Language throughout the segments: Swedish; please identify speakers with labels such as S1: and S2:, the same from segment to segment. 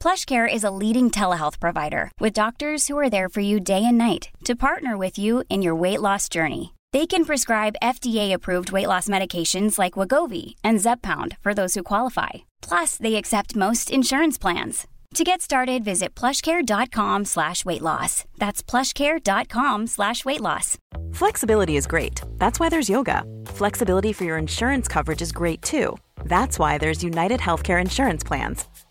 S1: PlushCare is a leading telehealth provider with doctors who are there for you day and night to partner with you in your weight loss journey. They can prescribe FDA-approved weight loss medications like Wagovi and Zepbound for those who qualify. Plus, they accept most insurance plans. To get started, visit plushcare.com slash weight loss. That's plushcare.com slash weight loss.
S2: Flexibility is great. That's why there's yoga. Flexibility for your insurance coverage is great too. That's why there's United Healthcare Insurance Plans.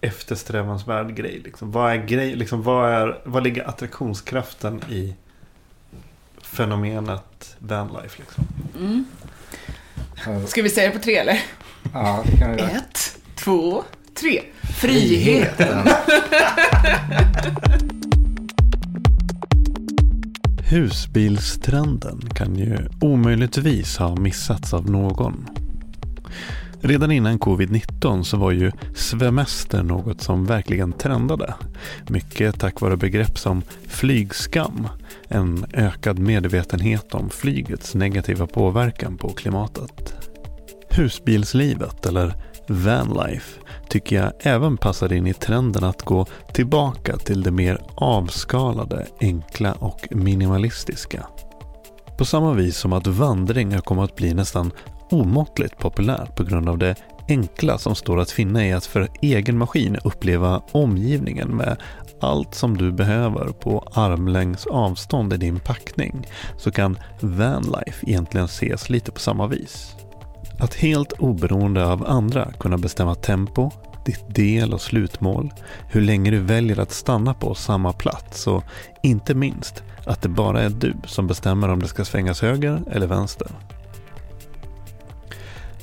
S3: eftersträvansvärd grej? Liksom? Vad är grej, liksom, vad, är, vad ligger attraktionskraften i fenomenet vanlife? Liksom?
S4: Mm. Ska vi säga det på tre eller?
S5: Ja, det kan vi göra.
S4: Ett, två, tre. Friheten.
S3: Husbilstrenden kan ju omöjligtvis ha missats av någon. Redan innan covid-19 så var ju svemester något som verkligen trendade. Mycket tack vare begrepp som flygskam, en ökad medvetenhet om flygets negativa påverkan på klimatet. Husbilslivet, eller vanlife, tycker jag även passar in i trenden att gå tillbaka till det mer avskalade, enkla och minimalistiska. På samma vis som att vandring har kommit att bli nästan omåttligt populärt på grund av det enkla som står att finna i att för egen maskin uppleva omgivningen med allt som du behöver på armlängds avstånd i din packning så kan vanlife egentligen ses lite på samma vis. Att helt oberoende av andra kunna bestämma tempo, ditt del och slutmål, hur länge du väljer att stanna på samma plats och inte minst att det bara är du som bestämmer om det ska svängas höger eller vänster.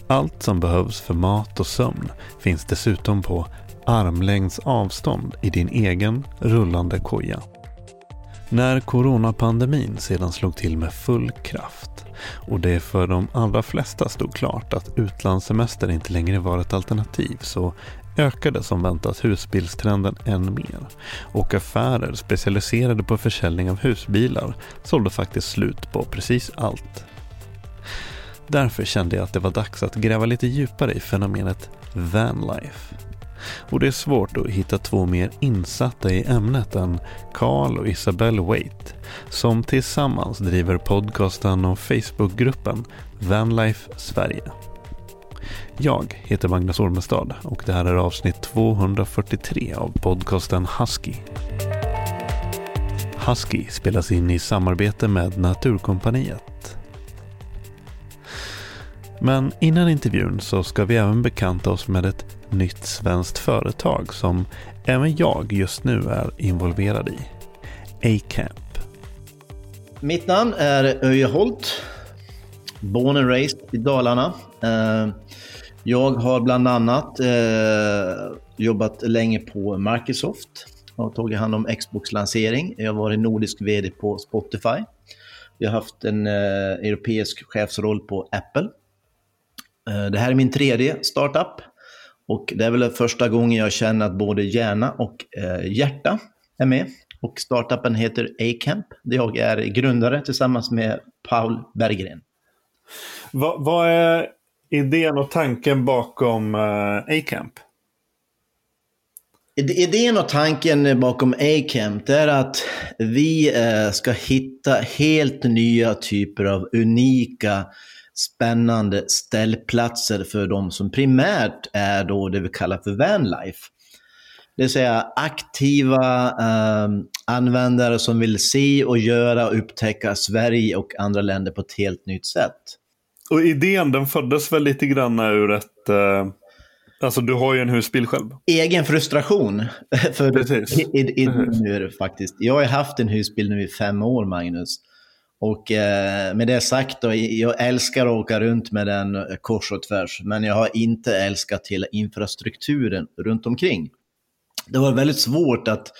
S3: Allt som behövs för mat och sömn finns dessutom på armlängds avstånd i din egen rullande koja. När coronapandemin sedan slog till med full kraft och det för de allra flesta stod klart att utlandssemester inte längre var ett alternativ så ökade som väntat husbilstrenden än mer och affärer specialiserade på försäljning av husbilar sålde faktiskt slut på precis allt. Därför kände jag att det var dags att gräva lite djupare i fenomenet vanlife. Och det är svårt att hitta två mer insatta i ämnet än Carl och Isabelle Waite som tillsammans driver podcasten och Facebookgruppen Vanlife Sverige. Jag heter Magnus Ormestad och det här är avsnitt 243 av podcasten Husky. Husky spelas in i samarbete med Naturkompaniet. Men innan intervjun så ska vi även bekanta oss med ett nytt svenskt företag som även jag just nu är involverad i. A-Camp.
S6: Mitt namn är Öje Holt. Born and raised i Dalarna. Eh, jag har bland annat eh, jobbat länge på Microsoft Har tagit hand om Xbox-lansering. Jag har varit nordisk VD på Spotify. Jag har haft en eh, europeisk chefsroll på Apple. Det här är min tredje startup. Och det är väl första gången jag känner att både hjärna och hjärta är med. Och startupen heter A-Camp. Där jag är grundare tillsammans med Paul Berggren.
S3: Vad, vad är idén och tanken bakom uh, A-Camp?
S6: Idén och tanken bakom A-Camp är att vi ska hitta helt nya typer av unika spännande ställplatser för de som primärt är då det vi kallar för vanlife. Det vill säga aktiva eh, användare som vill se och göra och upptäcka Sverige och andra länder på ett helt nytt sätt.
S3: Och idén den föddes väl lite grann ur ett... Eh, alltså du har ju en husbil själv.
S6: Egen frustration. För
S3: Precis.
S6: I, i, i, nu, faktiskt. Jag har haft en husbil nu i fem år, Magnus. Och eh, med det sagt, då, jag älskar att åka runt med den eh, kors och tvärs. Men jag har inte älskat hela infrastrukturen runt omkring. Det var väldigt svårt att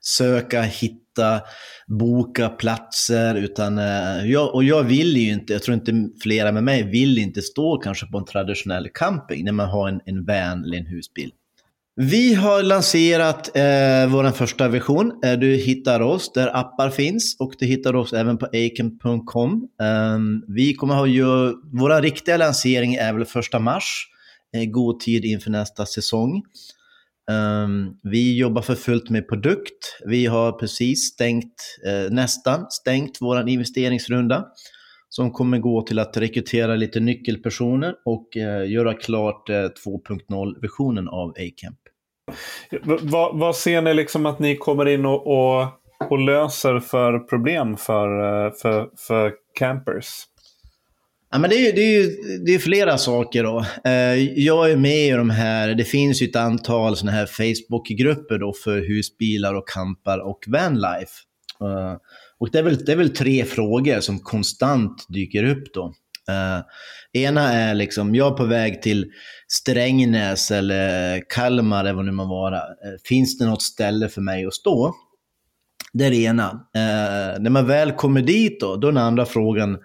S6: söka, hitta, boka platser. Utan, eh, jag, och jag vill ju inte, jag tror inte flera med mig vill inte stå kanske på en traditionell camping när man har en, en van eller en husbil. Vi har lanserat eh, vår första version. Eh, du hittar oss där appar finns och du hittar oss även på acamp.com. Eh, vi kommer ha ju, våra riktiga lansering är väl första mars, eh, god tid inför nästa säsong. Ehm, vi jobbar för fullt med produkt. Vi har precis stängt, eh, nästan stängt vår investeringsrunda som kommer gå till att rekrytera lite nyckelpersoner och eh, göra klart eh, 2.0-versionen av Acamp.
S3: Vad, vad ser ni liksom att ni kommer in och, och, och löser för problem för, eh, för, för campers?
S6: Ja, men det, är, det, är, det är flera saker. Då. Eh, jag är med i de här, det finns ju ett antal såna här Facebookgrupper då för husbilar och campar och vanlife. Eh, och det är, väl, det är väl tre frågor som konstant dyker upp då. Uh, ena är liksom, jag är på väg till Strängnäs eller Kalmar eller vad det må vara. Uh, finns det något ställe för mig att stå? Det är det ena. Uh, när man väl kommer dit då, då är den andra frågan,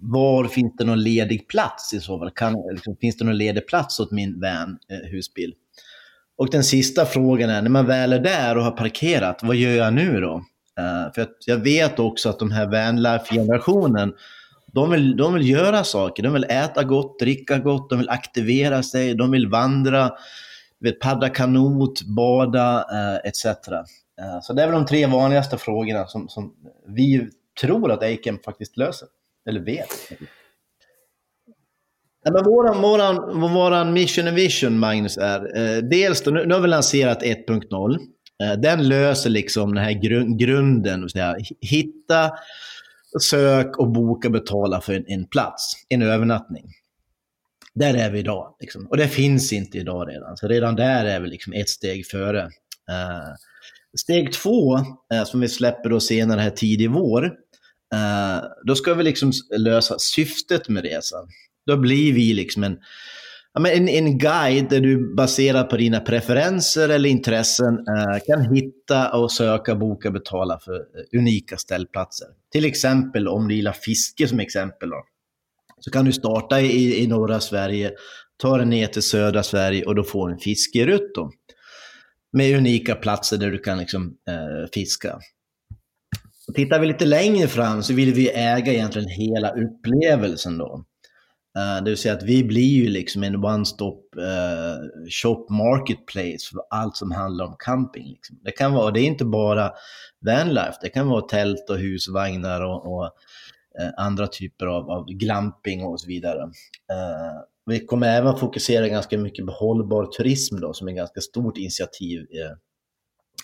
S6: var finns det någon ledig plats i så fall? Kan, liksom, finns det någon ledig plats åt min van, husbil? Och den sista frågan är, när man väl är där och har parkerat, vad gör jag nu då? för jag vet också att de här vanlife-generationen, de vill, de vill göra saker. De vill äta gott, dricka gott, de vill aktivera sig, de vill vandra, vet, paddla kanot, bada eh, etc. Eh, så det är väl de tre vanligaste frågorna som, som vi tror att Aiken faktiskt löser, eller vet. Ja, men våran, våran, våran mission and vision, Magnus, är eh, dels då, nu, nu har vi lanserat 1.0. Eh, den löser liksom den här grund, grunden, säga, hitta sök och boka och betala för en, en, plats, en övernattning. Där är vi idag. Liksom. Och det finns inte idag redan. Så redan där är vi liksom ett steg före. Uh, steg två, uh, som vi släpper då senare här tidig vår, uh, då ska vi liksom lösa syftet med resan. Då blir vi liksom en, en, en guide där du baserat på dina preferenser eller intressen eh, kan hitta och söka, boka, betala för eh, unika ställplatser. Till exempel om du gillar fiske som exempel. Då, så kan du starta i, i norra Sverige, ta dig ner till södra Sverige och då får en fiskerutt. Då, med unika platser där du kan liksom, eh, fiska. Och tittar vi lite längre fram så vill vi äga egentligen hela upplevelsen. då. Uh, det vill säga att vi blir ju liksom en one-stop uh, shop marketplace för allt som handlar om camping. Liksom. Det kan vara, det är inte bara vanlife, det kan vara tält och husvagnar och, och uh, andra typer av, av, glamping och så vidare. vi kommer även fokusera ganska mycket på hållbar turism då, som är ett ganska stort initiativ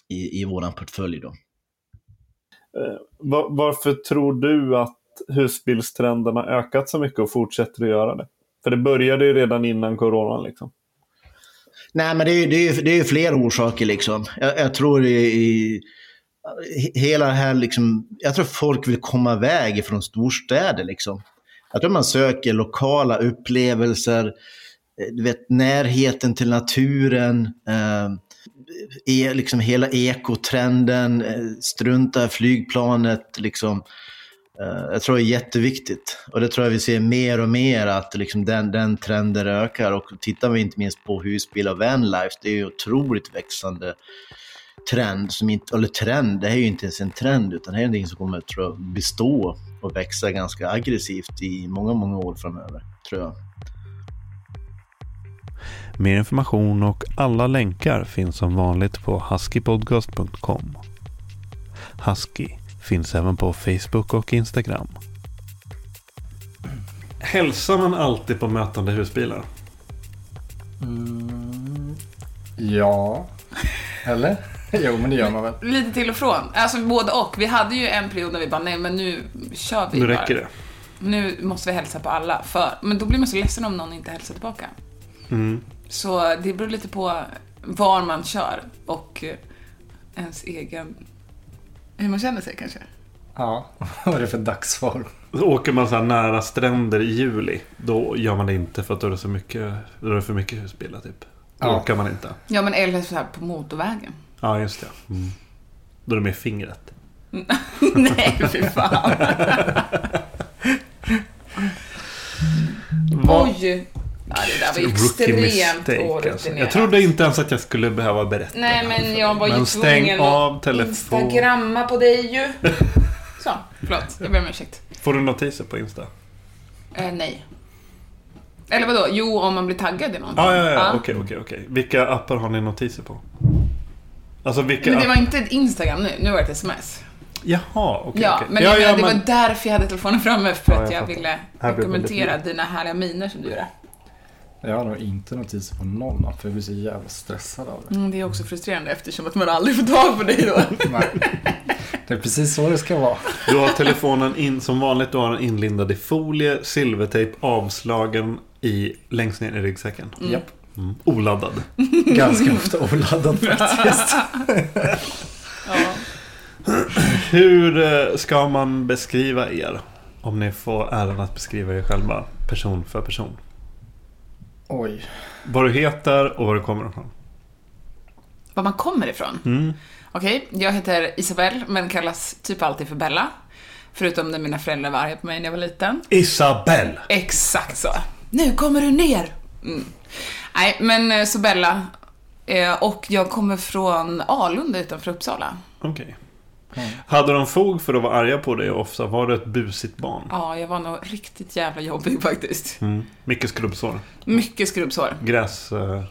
S6: i, i vår portfölj. Då.
S3: Varför tror du att husbilstrenden har ökat så mycket och fortsätter att göra det? För det började ju redan innan coronan. Liksom.
S6: Nej, men det är, det är, det är flera orsaker. Liksom. Jag, jag tror i, i, hela det här, liksom, jag tror folk vill komma iväg från storstäder. Liksom. Jag tror man söker lokala upplevelser, eh, du vet, närheten till naturen, eh, e, liksom hela ekotrenden, eh, strunta i flygplanet. Liksom. Eh, jag tror det är jätteviktigt. Och det tror jag vi ser mer och mer att liksom den, den trenden ökar. Och tittar vi inte minst på husbil och vanlife, det är ju otroligt växande trend. Som inte, eller trend, det här är ju inte ens en trend utan det är någonting som kommer tror jag, bestå och växa ganska aggressivt i många, många år framöver. Tror jag.
S3: Mer information och alla länkar finns som vanligt på huskypodcast.com. Husky Finns även på Facebook och Instagram. Hälsar man alltid på mötande husbilar?
S5: Mm, ja. Eller? Jo, men det gör man väl.
S4: Lite till och från. Alltså både och. Vi hade ju en period när vi bara, nej men nu kör vi
S3: Nu
S4: bara.
S3: räcker det.
S4: Nu måste vi hälsa på alla. För, men då blir man så ledsen om någon inte hälsar tillbaka.
S3: Mm.
S4: Så det beror lite på var man kör och eh, ens egen... Hur man känner sig kanske.
S5: Ja, vad är det för dagsform?
S3: Så åker man så här nära stränder i juli. Då gör man det inte för att då är det, så mycket, då är det för mycket husbilar typ. Då
S5: Ja.
S3: orkar man inte.
S4: Ja, men eller så här på motorvägen.
S3: Ja, just det. Mm. Då är det med fingret.
S4: nej, fy fan. Oj! Ja, det där var extremt
S3: mistake, alltså.
S4: orutinerat.
S3: Jag trodde inte ens att jag skulle behöva berätta.
S4: Nej,
S3: det
S4: men jag var ju
S3: Men stäng av
S4: att
S3: telefon.
S4: instagramma på dig ju. Så, förlåt. Jag ber om ursäkt.
S3: Får du notiser på Insta?
S4: Eh, nej. Eller vadå? Jo, om man blir taggad i någonting.
S3: Ah, ja, ja, ja. Okej, okej, okej. Vilka appar har ni notiser på? Alltså vilka...
S4: Men det var inte Instagram nu, nu var det ett sms.
S3: Jaha, okej.
S4: ja,
S3: okej.
S4: men
S3: ja,
S4: jag
S3: ja,
S4: det
S3: men...
S4: var därför jag hade telefonen framme, för
S3: Ja,
S4: att
S3: jag
S4: jag ville
S3: det
S4: dokumentera dina härliga miner som du gjorde.
S5: Jag har nog inte notiser på någon app, för jag blir så jävla stressad av det.
S4: Mm, det är också frustrerande eftersom att man aldrig får tag på dig då.
S5: Nej. Det är precis så det ska vara.
S3: Du har telefonen in, som vanligt, du har den inlindad i folie, silvertejp, avslagen i, längst ner i ryggsäcken.
S5: Japp.
S3: Mm. Oladdad.
S5: Ganska ofta oladdad faktiskt.
S4: Ja.
S3: Hur eh, ska man beskriva er? Om ni får äran att beskriva er själva, person för person.
S5: Oj.
S3: Vad du heter och var du kommer ifrån.
S4: Var man kommer ifrån?
S3: Mm.
S4: Okej, jag heter Isabelle, men kallas typ alltid för Bella. Förutom när mina föräldrar var arga på mig när jag var liten.
S3: Isabelle!
S4: Exakt så. Nu kommer du ner! Mm. Nej, men eh, så Bella. Eh, och jag kommer från Alunda utanför Uppsala.
S3: Okej. Hade de fog för att vara arga på dig ofta? Var du ett busigt barn?
S4: Ja, jag var nog riktigt jävla jobbig faktiskt.
S3: Mm. Mycket skrubbsår.
S4: Mycket skrubbsår.
S3: Gräs... Eh,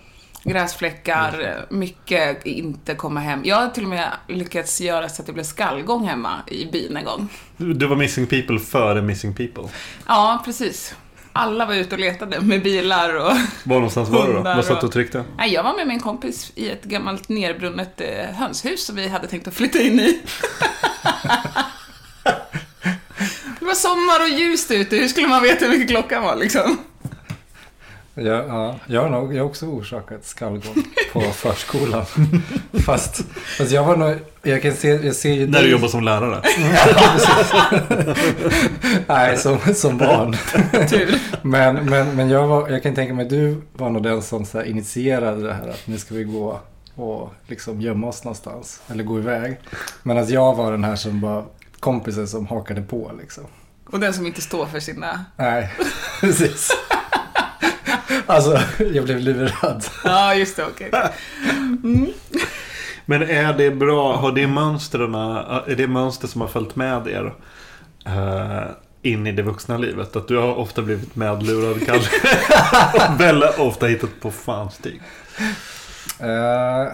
S4: Gräsfläckar, eh, mycket inte komma hem. Jag har till och med lyckats göra så att det blev skallgång hemma i byn en gång.
S3: du du var missing people före missing people.
S4: Ja, precis. Alla var ute och letade med bilar och...
S3: Var någonstans var du då? Vad satt du
S4: och-
S3: och tryckte?
S4: Nej, jag var med min kompis i ett gammalt nerbrunnet eh, hönshus som vi hade tänkt att flytta in i. det var sommar och ljust ute. Hur skulle man veta hur mycket klockan var liksom?
S5: Jag, ja, jag har nog jag har också orsakat skallgång på förskolan. fast, fast jag var nog, jag kan se, jag ser ju
S3: När du jobbar som lärare?
S5: Nej, som, som barn.
S4: Tur.
S5: Men, men, men jag, var, jag kan tänka mig, du var nog den som så initierade det här att nu ska vi gå och liksom gömma oss någonstans. Eller gå iväg. Medan jag var den här som bara, kompisen som hakade på liksom.
S4: Och den som inte står för sina...
S5: Nej, precis. Alltså, jag blev livrädd.
S4: Ja, just det, okej.
S3: Men är det bra, har det mönstren, är det mönster som har följt med er eh, in i det vuxna livet? Att du har ofta blivit medlurad, Kalle. och Bella ofta hittat på fanstig.
S5: Uh,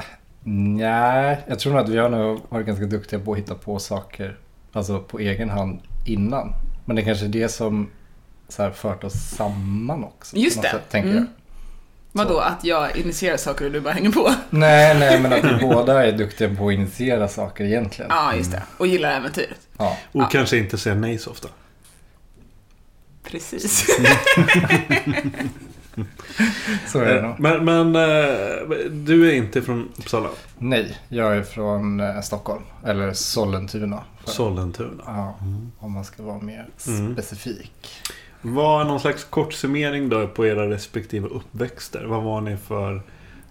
S5: nej, jag tror nog att vi har nog varit ganska duktiga på att hitta på saker alltså på egen hand innan. Men det är kanske är det som så här, fört oss samman också.
S4: Just det.
S5: Sätt, tänker
S4: Mm.
S5: jag.
S4: Vadå, att jag initierar saker och du bara hänger på?
S5: Nej, nej, men att vi båda är duktiga på att initiera saker egentligen.
S4: Ja, just det. Och gillar äventyret.
S5: Ja,
S3: Och
S4: Ja.
S3: kanske inte säger nej så ofta.
S4: Precis.
S5: så är det
S3: Eh,
S5: nog.
S3: Men, men eh, du är inte från Uppsala?
S5: Nej, jag är från eh, Stockholm. Eller Sollentuna.
S3: Sollentuna.
S5: Ja, om man ska vara mer
S3: Mm.
S5: specifik.
S3: Vad någon slags kort summering då på era respektive uppväxter? Vad var ni för...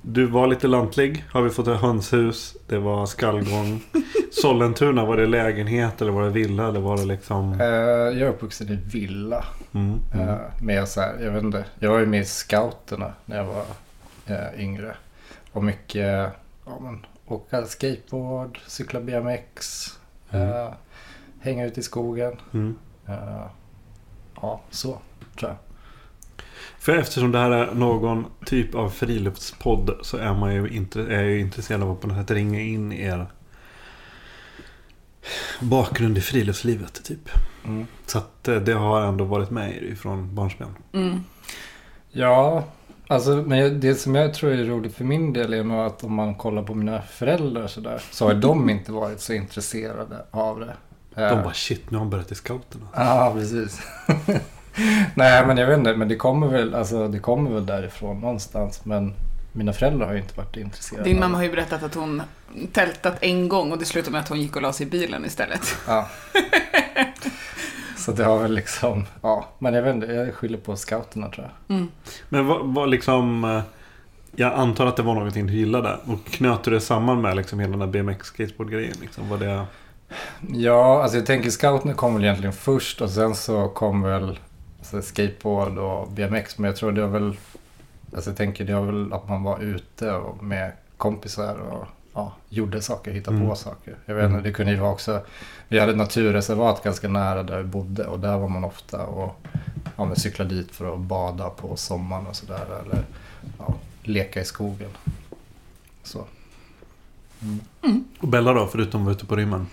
S3: Du var lite lantlig, har vi fått ett hönshus, det var skallgång. Sollentuna, var det lägenhet eller var det villa eller var det liksom...
S5: Eh, jag är uppvuxen i villa.
S3: Mm, mm.
S5: Eh, med så här, jag vet inte, jag var ju med i scouterna när jag var eh, yngre. Och mycket, ja men, åka skateboard, cykla BMX, eh, hänga ute i skogen.
S3: Mm.
S5: Ja, så tror jag.
S3: För eftersom det här är någon typ av friluftspodd så är man ju, intre- är ju intresserad av att på något sätt ringa in er bakgrund i friluftslivet typ. Så att eh, det har ändå varit med er från barnsben.
S4: Mm.
S5: Ja, Alltså, men det som jag tror är roligt för min del är nog att om man kollar på mina föräldrar så där, så har de inte varit så intresserade av det.
S3: De bara shit, nu har han börjat i scouterna.
S5: Ja, precis. Nej, men jag vet inte. Men det kommer väl, alltså, det kommer väl därifrån någonstans. Men mina föräldrar har ju inte varit intresserade.
S4: Din mamma har ju berättat att hon tältat en gång och det slutade med att hon gick och la sig i bilen istället.
S5: Ja. Så det har väl liksom, ja. Men jag vet inte, jag skyller på scouterna tror jag.
S3: Men vad, vad liksom... eh, Jag antar att det var någonting du gillade. Och knöt du det samman med liksom hela den här BMX skateboard-grejen? Liksom? Var det...
S5: Ja, alltså jag tänker scouterna kom väl egentligen först och sen så kom väl alltså, skateboard och BMX. Men jag tror det var väl, alltså jag tänker det var väl att man var ute och med kompisar och ja, gjorde saker, hittade på
S3: Mm.
S5: saker. Jag vet inte, det kunde ju vara också, vi hade ett naturreservat ganska nära där vi bodde och där var man ofta och ja, men cyklade dit för att bada på sommaren och sådär. Eller ja, leka i skogen. Så.
S3: Och Bella då, förutom att vara ute på rymmen?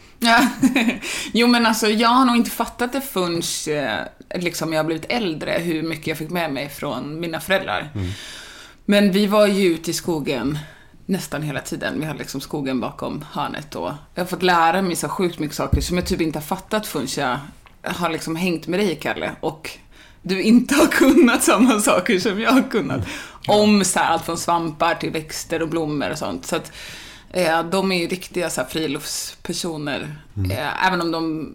S4: Jo men alltså jag har nog inte fattat det förrän eh, liksom jag har blivit äldre hur mycket jag fick med mig från mina föräldrar. Men vi var ju ute i skogen nästan hela tiden. Vi hade liksom skogen bakom hörnet och jag har fått lära mig så sjukt mycket saker som jag typ inte har fattat förrän jag har liksom hängt med dig Kalle och du inte har kunnat samma saker som jag har kunnat. Om så här, allt från svampar till växter och blommor och sånt. Så att, eh, de är ju riktiga så här, friluftspersoner. Eh, även om de...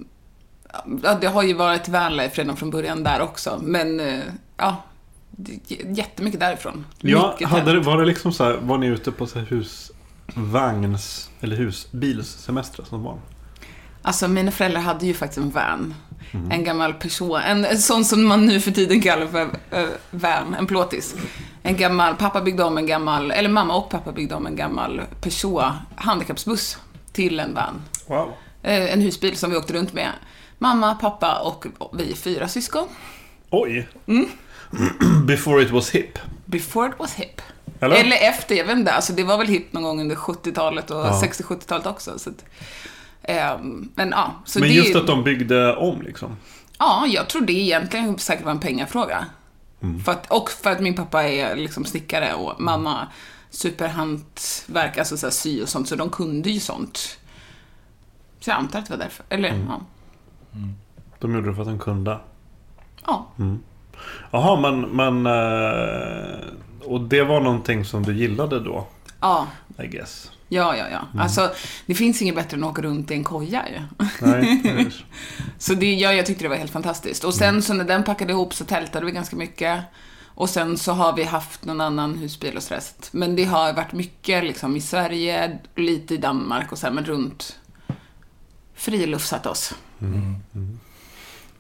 S4: Ja, det har ju varit vanlife redan från början där också. Men eh, ja, jättemycket därifrån.
S3: Ja,
S4: Mycket
S3: hade det, var det liksom så här, var ni ute på så här husvagns eller husbilssemestrar som barn?
S4: Alltså mina föräldrar hade ju faktiskt en van. En gammal Peugeot, en, en sån som man nu för tiden kallar för uh, van, en plåtis. En gammal, pappa byggde om en gammal, eller mamma och pappa byggde om en gammal Peugeot handikappsbuss till en van.
S3: Wow.
S4: Eh, en husbil som vi åkte runt med. Mamma, pappa och vi fyra syskon.
S3: Oj!
S4: Mm.
S3: Before it was hip.
S4: Before it was hip.
S3: Eller?
S4: Eller efter, jag vet inte. Alltså det var väl hip någon gång under 70-talet och
S3: Ja.
S4: 60-70-talet också. Så att, men ja. Så
S3: Men
S4: det,
S3: just att de byggde om liksom.
S4: Ja, jag tror det egentligen säkert var en pengafråga.
S3: Mm.
S4: För att, och för att min pappa är liksom snickare och mamma superhantverk, alltså så här sy och sånt, så de kunde ju sånt. Så jag antar att det var därför. Eller,
S3: Mm.
S4: ja.
S3: De gjorde det för att de kunde.
S4: ja.
S3: Jaha, men... men eh, och det var någonting som du gillade då,
S4: Ja,
S3: I guess.
S4: Ja, ja, ja.
S3: Mm.
S4: Alltså, det finns inget bättre än att åka runt i en koja ju.
S3: Nej, nej.
S4: Så det, ja, jag tyckte det var helt fantastiskt. Och sen så när den packade ihop så tältade vi ganska mycket. Och sen så har vi haft någon annan husbil och att- Men det har varit mycket liksom i Sverige, lite i Danmark och så här, men runt friluftsat oss.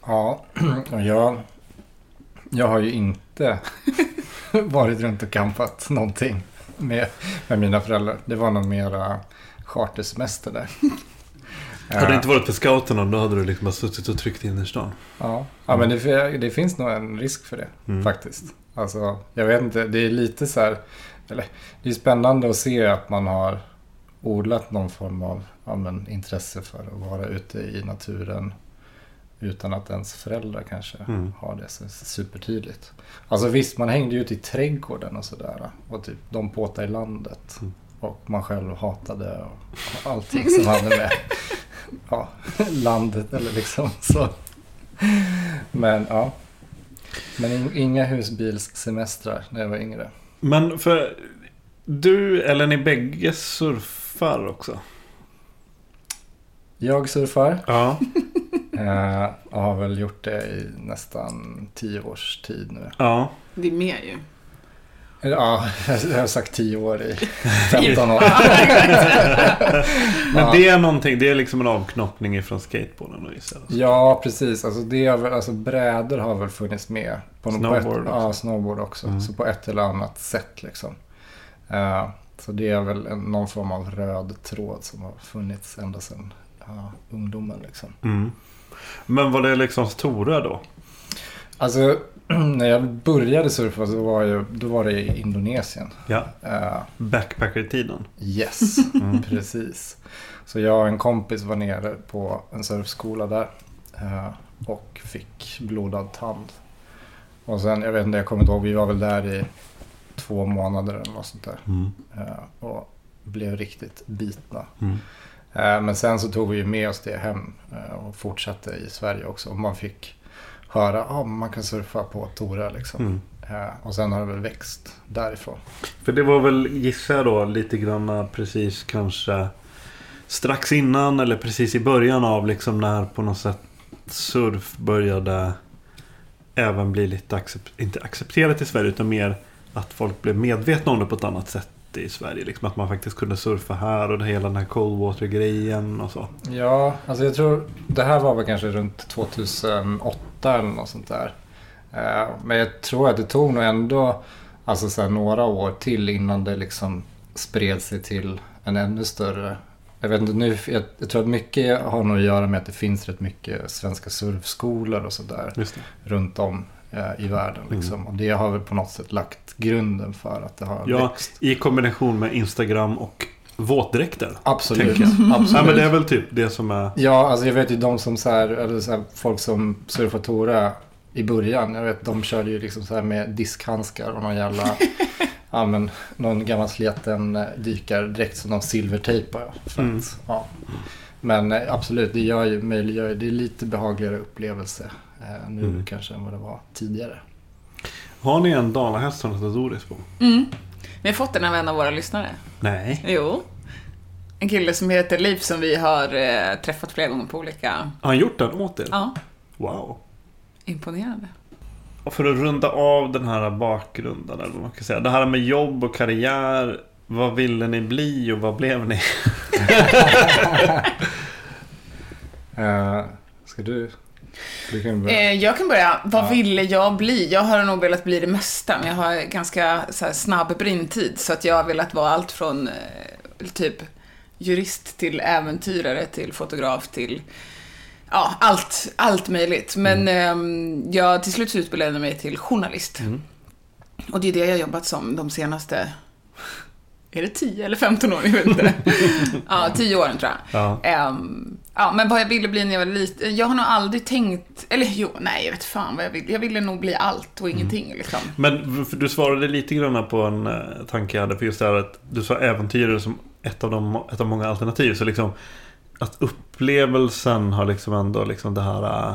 S5: Ja, och jag, jag har ju inte varit runt och campat någonting med, med mina föräldrar. Det var nog mera chartersemester där.
S3: Hade det inte varit för scouterna då hade du liksom bara suttit och tryckt in i stan.
S5: Ja, ja men det, det finns nog en risk för det
S3: Mm.
S5: faktiskt. Alltså, jag vet inte, det är lite så här, eller det är spännande att se att man har odlat någon form av ja, men, intresse för att vara ute i naturen utan att ens föräldrar kanske
S3: Mm.
S5: har det så supertydligt. Alltså visst, man hängde ju ute i trädgården och sådär och typ de påtade i landet.
S3: Mm.
S5: Och man själv hatade och allting som hade med ja, landet eller liksom så. Men ja. Men in, inga husbilssemestrar när jag var yngre.
S3: Men för du, eller ni bägge surfar också?
S5: Jag surfar.
S3: Ja.
S5: Eh, och har väl gjort det i nästan tio års tid nu.
S3: Ja.
S4: Det är mer ju.
S5: Ja, jag har sagt tio år i 15 år.
S3: Men det är någonting, det är liksom en avknoppning ifrån skateboarden och gissar jag.
S5: Ja, precis. Alltså, det har väl, alltså brädor har väl funnits med. På
S3: Snowboard
S5: på ett,
S3: också.
S5: Ja, snowboard också.
S3: Mm.
S5: Så på ett eller annat sätt liksom. Eh, så det är väl en, någon form av röd tråd som har funnits ända sedan ja, ungdomen liksom.
S3: Mm. Men var det liksom stora då?
S5: Alltså, när jag började surfa så var, jag, då var det i Indonesien.
S3: Ja.
S5: Eh,
S3: Backpacker-tiden.
S5: Yes, precis. Så jag och en kompis var nere på en surfskola där. eh, Och fick blodad tand. Och sen, jag vet inte, jag kommer inte ihåg, vi var väl där i två månader eller något sånt där.
S3: Mm.
S5: Eh, och blev riktigt bitna.
S3: Mm.
S5: Eh, Men sen så tog vi ju med oss det hem eh, och fortsatte i Sverige också. Och man fick höra att ah, man kan surfa på Tora liksom.
S3: Mm.
S5: Eh, Och sen har det väl växt därifrån.
S3: För det var väl, gissar då, lite grann precis kanske strax innan eller precis i början av liksom när på något sätt surf började även bli lite, accept, inte accepterat i Sverige utan mer att folk blev medvetna om det på ett annat sätt i Sverige. Liksom att man faktiskt kunde surfa här och det hela den här cold water-grejen och så.
S5: Ja, alltså jag tror det här var väl kanske runt 2008 eller något sånt där. Eh, Men jag tror att det tog nog ändå alltså så några år till innan det liksom spred sig till en ännu större... Jag vet inte, nu, jag, jag tror att mycket har nog att göra med att det finns rätt mycket svenska surfskolor och sådär
S3: det.
S5: runt om i världen. Liksom. Och det har väl på något sätt lagt grunden för att det har
S3: Ja,
S5: växt.
S3: i kombination med Instagram och våtdräkter.
S5: Absolut. Absolut.
S3: Ja, men det är väl typ det som är...
S5: Ja, alltså jag vet ju de som så här, eller så här, folk som surfar Tora i början. Jag vet de körde ju liksom så här med diskhandskar och någon jävla, ja men någon gammal sliten eh, dykardräkt som de silvertejpar.
S3: Mm.
S5: ja. Men eh, absolut, det gör ju, möjliggör det är lite behagligare upplevelse eh, nu
S3: Mm.
S5: kanske än vad det var tidigare.
S3: Har ni en dalahäst som heter Doris på?
S4: Mm. Vi har fått den av en av våra lyssnare.
S3: Nej.
S4: Jo. En kille som heter Liv som vi har eh, träffat flera gånger på olika...
S3: Har han gjort den åt er?
S4: Ja,
S3: Wow.
S4: imponerande.
S3: Och för att runda av den här bakgrunden, eller vad man kan säga. Det här med jobb och karriär. Vad ville ni bli och vad blev ni?
S5: Eh, ska du? Kan.
S4: Eh, jag kan börja. Vad
S5: Ja.
S4: ville jag bli? Jag har nog velat bli det mesta, men jag har ganska så här, snabb brintid. Så att jag har velat vara allt från eh, typ jurist till äventyrare till fotograf till ja, allt, allt möjligt. Men ehm, jag till slut utbildade mig till journalist.
S3: Mm.
S4: Och det är det jag har jobbat som de senaste, är det 10 eller 15 år? Jag vet inte. ja, 10 åren tror jag.
S3: Ja.
S4: Ehm, ja, men vad jag ville bli när jag var liten. Jag har nog aldrig tänkt, eller jo, nej, jag vet fan vad jag vill. Jag ville nog bli allt och ingenting liksom.
S3: Men du svarade lite grann på en eh, tanke jag hade. För just det här att du sa äventyrare som ett av, de, ett av många alternativ. Så liksom att upplevelsen har liksom ändå liksom det här...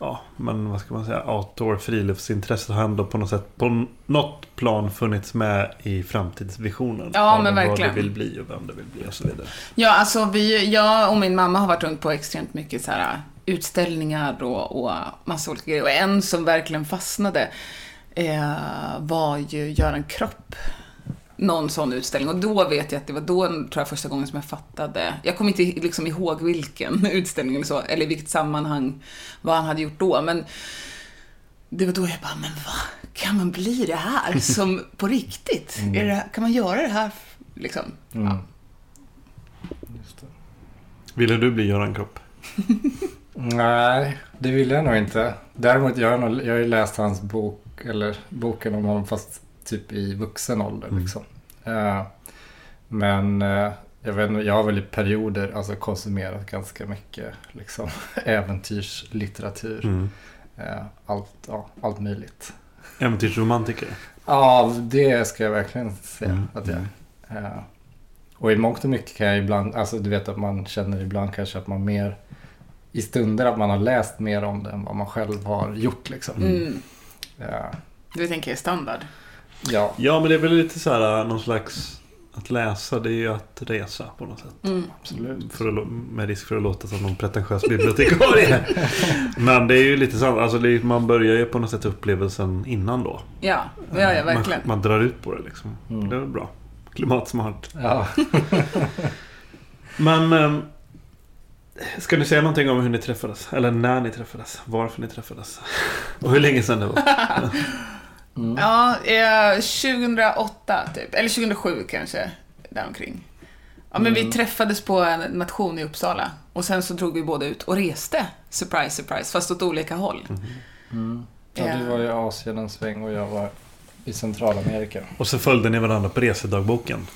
S3: Ja, men vad ska man säga? Outdoor friluftsintresset har ändå på något sätt på något plan funnits med i framtidsvisionen.
S4: Ja, men
S3: Vad
S4: verkligen.
S3: du vill bli och vem du vill bli och så vidare.
S4: Ja, alltså vi, jag och min mamma har varit runt på extremt mycket så här utställningar och, och massa olika grejer. Och en som verkligen fastnade eh, var ju Göran Kropp. Någon sån utställning. Och då vet jag att det var då, tror jag, första gången som jag fattade. Jag kommer inte liksom ihåg vilken utställning eller så, eller i vilket sammanhang, vad han hade gjort då. Men det var då jag bara, men vad kan man bli det här som på riktigt? Är det, kan man göra det här liksom?
S5: Mm.
S4: Ja.
S5: Just det.
S3: Ville du bli Göran Kropp?
S5: Nej, det vill jag nog inte. Däremot jag har nog, jag har ju läst hans bok, eller boken om honom fast typ i vuxen ålder.
S3: Mm.
S5: Liksom. Eh, men eh, jag, vet, inte, jag har väl i perioder alltså, konsumerat ganska mycket liksom, äventyrslitteratur.
S3: Mm.
S5: Eh, allt, ja, allt möjligt.
S3: Äventyrsromantiker?
S5: Ja, det ska jag verkligen säga
S3: Mm.
S5: att jag är. Eh, Och i mångt och mycket kan jag ibland, alltså du vet att man känner ibland kanske att man mer i stunder att man har läst mer om det än vad man själv har gjort liksom.
S4: Mm.
S5: Ja.
S4: Det tänker jag är standard.
S5: Ja.
S3: Ja, men det är väl lite så här någon slags... Att läsa, det är ju att resa på något sätt.
S4: Mm.
S5: absolut.
S3: För att, med risk för att låta som någon pretentiös bibliotekarie. Men det är ju lite sant. Alltså är, man börjar ju på något sätt upplevelsen innan då.
S4: Ja, ja, ja verkligen.
S3: Man, man drar ut på det liksom.
S5: Mm.
S3: Det är väl bra. Klimatsmart.
S5: Ja.
S3: Men... ehm, Ska ni säga någonting om hur ni träffades? Eller när ni träffades? Varför ni träffades? Och hur länge sedan det var?
S5: Mm.
S4: Ja, eh, 2008 typ. Eller 2007 kanske. Däromkring. Ja, men
S5: Mm.
S4: vi träffades på en nation i Uppsala. Och sen så drog vi båda ut och reste. Surprise, surprise. Fast åt olika håll.
S5: Mm. Ja,
S4: Ja.
S5: du var i Asien en sväng och jag var i Centralamerika.
S3: Och så följde ni varandra på resedagboken.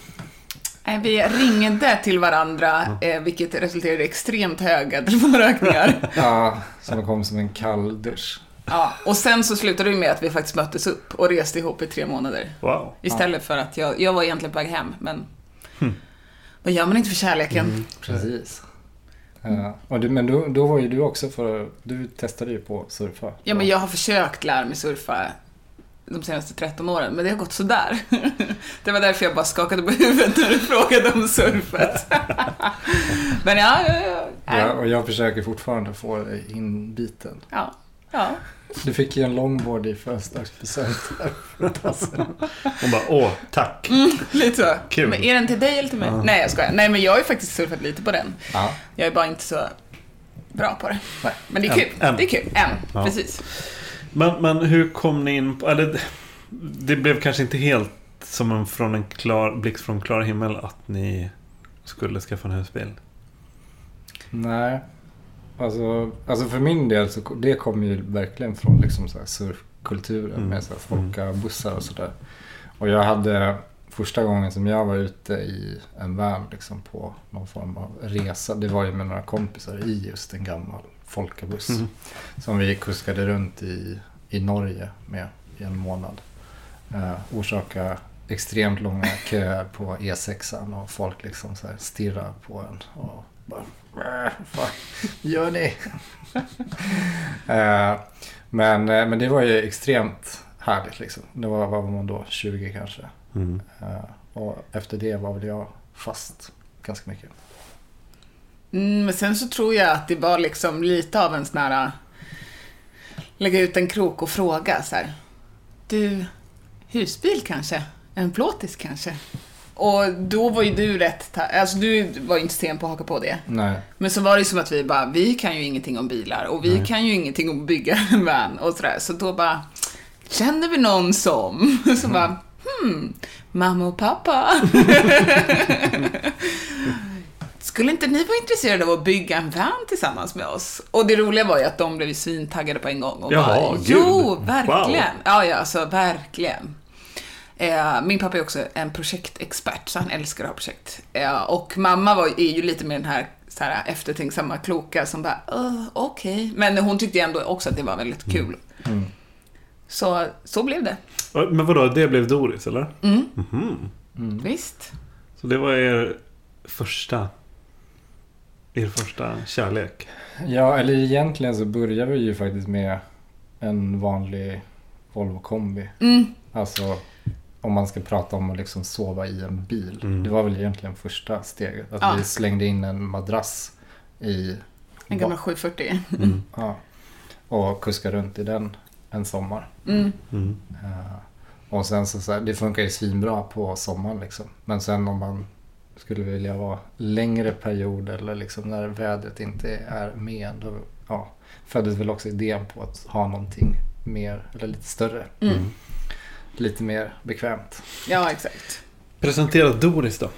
S4: Vi ringde till varandra, eh, vilket resulterade i extremt höga telefonräkningar.
S5: Ja, som kom som en kall dusch.
S4: Ja, och sen så slutade det med att vi faktiskt möttes upp och reste ihop i tre månader.
S3: Wow.
S4: Istället för att jag, jag var egentligen på väg hem, men vad gör man inte för kärleken?
S5: Precis. Ja, och du, men då, då var ju du också för, du testade ju på att surfa.
S4: Ja, men jag har försökt lära mig surfa de senaste 13 åren, men det har gått sådär. Det var därför jag bara skakade på huvudet när du frågade om surfet. Men ja, ja, ja.
S5: Ja, och jag försöker fortfarande få inbiten.
S4: ja, ja.
S5: Du fick ju en longboard i födelsedagspresent.
S3: Hon bara, åh, tack.
S4: Lite så.
S3: Kul.
S4: Men är den till dig eller till mig? Nej, jag skojar. Nej, men jag har ju faktiskt surfat lite på den.
S5: Ja.
S4: Jag är bara inte så bra på det.
S5: Nej.
S4: Men det är kul.
S3: en.
S4: Det är kul. En,
S3: Ja.
S4: precis.
S3: Men, men hur kom ni in på... Eller, det blev kanske inte helt som en, från en klar, blixt från klar himmel att ni skulle skaffa en husbil.
S5: Nej. Alltså, alltså för min del så det kommer ju verkligen från liksom så surfkulturen
S3: Mm.
S5: med så här folkabussar och sådär. Och jag hade första gången som jag var ute i en van liksom på någon form av resa. Det var ju med några kompisar i just en gammal folkabuss.
S3: Mm.
S5: Som vi kuskade runt i, i Norge med i en månad. Uh, orsaka extremt långa köer på E6an och folk liksom så här stirrar på en. Och bara, "Äh, vad fan gör ni? Eh, men, eh, men det var ju extremt härligt liksom. Det var, vad var man då, 20 kanske.
S3: Mm.
S5: Eh, och efter det var väl jag fast ganska mycket.
S4: Mm, men sen så tror jag att det var liksom lite av en sån här... äh, Lägga ut en krok och fråga så här. Du, husbil kanske? En plåtis kanske? Och då var ju du rätt... ta- Alltså du var ju inte sen på att haka på det.
S5: Nej.
S4: Men så var det ju som att vi bara, vi kan ju ingenting om bilar och vi kan ju ingenting om att bygga en van och sådär. Så då bara, känner vi någon som? Så bara, hmm, mamma och pappa. Skulle inte ni vara intresserade av att bygga en van tillsammans med oss? Och det roliga var ju att de blev svintaggade på en gång. Och
S3: Jaha,
S4: bara,
S3: gud.
S4: Jo, verkligen.
S3: Wow.
S4: Ja, ja, alltså verkligen. Eh, min pappa är också en projektexpert, så han älskar att ha projekt. Eh, och mamma var, är ju lite mer den här, så här eftertänksamma, kloka som bara, "Åh, okej. Men hon tyckte ändå också att det var väldigt kul.
S5: Mm.
S4: Så, så blev det.
S3: Men vadå, det blev Doris eller?
S4: Mm.
S3: Mhm.
S4: Visst.
S3: Så det var er första... Er första kärlek?
S5: Ja, eller egentligen så började vi ju faktiskt med en vanlig Volvo kombi.
S4: Mm.
S5: Alltså om man ska prata om att liksom sova i en bil.
S3: Mm.
S5: Det var väl egentligen första steget. Att
S4: Ja.
S5: vi slängde in en madrass i...
S4: En gammal 740.
S3: Mm.
S5: Ja. Och kuskade runt i den en sommar.
S4: Mm.
S3: Mm.
S5: Eh, och sen så, så här, det funkar ju svinbra på sommaren liksom. Men sen om man skulle vilja vara längre period eller liksom när vädret inte är med. Då ja, föddes väl också idén på att ha någonting mer, eller lite större.
S4: Mm.
S5: Lite mer bekvämt.
S4: Ja, exakt.
S3: Presentera Doris då.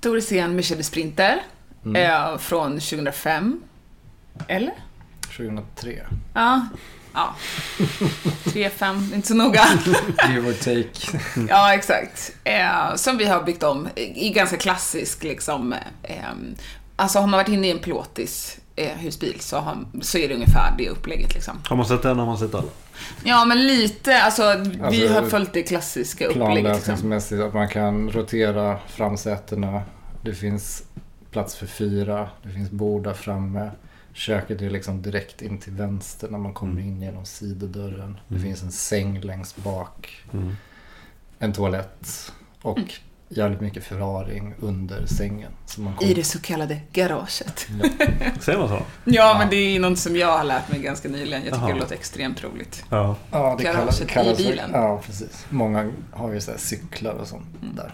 S4: Doris är en Mercedes Sprinter
S5: Mm.
S4: eh, från 2005. Eller?
S5: 2003.
S4: Ja. Ja. 3, 5, inte så noga.
S5: Give or take.
S4: Ja, exakt. Eh, som vi har byggt om i ganska klassisk liksom. Eh, alltså har man varit inne i en plåtis eh, husbil så, har, så är det ungefär det upplägget liksom.
S3: Har man sett den har man sett alla.
S4: Ja, men lite, alltså, vi
S5: Alltså,
S4: har följt det klassiska upplägget liksom.
S5: Planlösningsmässigt att man kan rotera framsätena. Det finns plats för fyra. Det finns bord där framme. Köket är liksom direkt in till vänster när man kommer in genom sidodörren. Det finns en säng längst bak.
S3: Mm.
S5: En toalett. Och jävligt mycket förvaring under sängen. Så man
S4: I det så kallade garaget.
S3: Säger man så?
S4: Ja, men det är något som jag har lärt mig ganska nyligen. Jag tycker
S3: Jaha.
S4: det låter extremt roligt.
S3: Ja.
S5: Ja, det
S4: Garaget
S5: kallas,
S4: i bilen.
S5: Ja, precis. Många har ju så här cyklar och sånt där.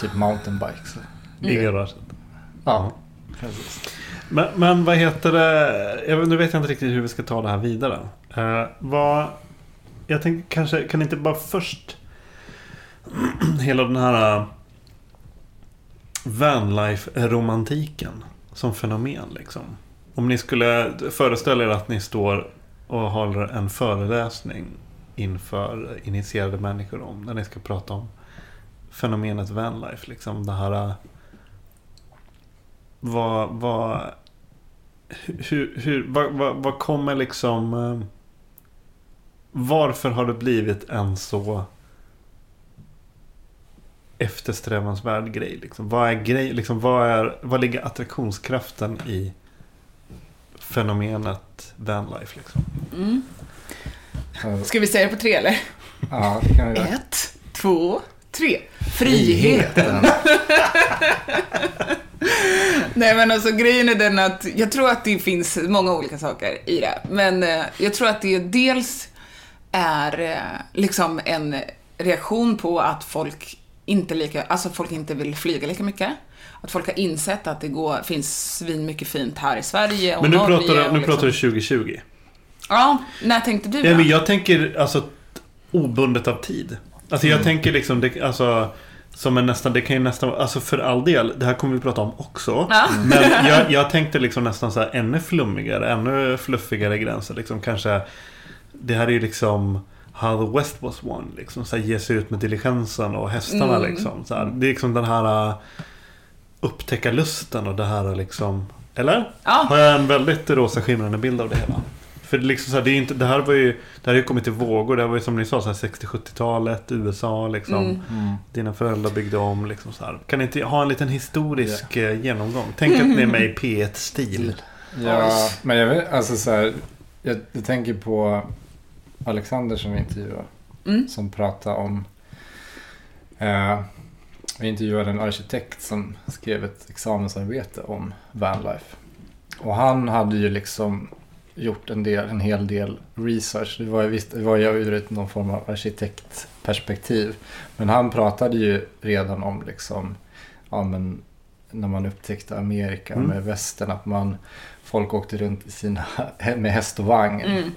S5: Typ mountainbikes.
S4: Mm.
S3: I garaget.
S5: Ja, precis.
S3: Men, men vad heter det? Nu vet jag inte riktigt hur vi ska ta det här vidare. Uh, vad, jag tänkte kanske, kan inte bara först hela den här vanlife-romantiken som fenomen liksom. Om ni skulle föreställa er att ni står och håller en föreläsning inför initierade människor om när ni ska prata om fenomenet vanlife. Liksom det här äh, vad, vad, hur, hur, vad, vad, vad kommer liksom... Äh, varför har det blivit en så eftersträvansvärd grej? Liksom? Vad är grej, liksom, vad, är, vad ligger attraktionskraften i fenomenet vanlife? Liksom?
S4: Mm. Ska vi säga det på tre eller?
S5: Ja, det kan vi göra.
S4: Ett, två, tre. Friheten. Nej men alltså grejen är den att jag tror att det finns många olika saker i det. Men eh, jag tror att det dels är eh, liksom en reaktion på att folk inte lika, alltså folk inte vill flyga lika mycket. Att folk har insett att det går, finns svin mycket fint här i Sverige och
S3: Men nu
S4: Norge
S3: pratar, du, nu
S4: liksom.
S3: pratar du 2020.
S4: Ja, när tänkte du
S3: Ja,
S4: då?
S3: men jag tänker alltså obundet av tid. Alltså jag tänker liksom, det, alltså som en nästan, det kan ju nästan, alltså för all del, det här kommer vi prata om också.
S4: Ja.
S3: Men jag, jag tänkte liksom nästan så här ännu flummigare, ännu fluffigare gränser. Liksom kanske, det här är ju liksom How the West was won. Liksom, så här, ge sig ut med diligensen och hästarna.
S4: Mm.
S3: Liksom, så här. Det är liksom den här uh, upptäckarlusten och det här liksom... Eller?
S4: Ja.
S3: Har jag en väldigt rosa skimrande bild av det hela? För det, är liksom så här, det, är inte, det här var ju... Det här har ju kommit i vågor. Det här var ju som ni sa, så här 60-70-talet, USA liksom.
S4: Mm.
S3: Dina föräldrar byggde om liksom så här. Kan ni inte ha en liten historisk eh, genomgång? Tänk att ni är med i P1-stil.
S5: Ja, men jag vet, alltså så här, jag, jag tänker på Alexander som vi intervjuade.
S4: Mm.
S5: Som pratade om, eh, vi intervjuade en arkitekt som skrev ett examensarbete om vanlife. Och han hade ju liksom gjort en, del, en hel del research. Det var ju, visst, det var ju ur ett, någon form av arkitektperspektiv. Men han pratade ju redan om liksom, ja men när man upptäckte Amerika
S3: Mm.
S5: med västern att man, folk åkte runt i sina, med häst och vagn.
S4: Mm.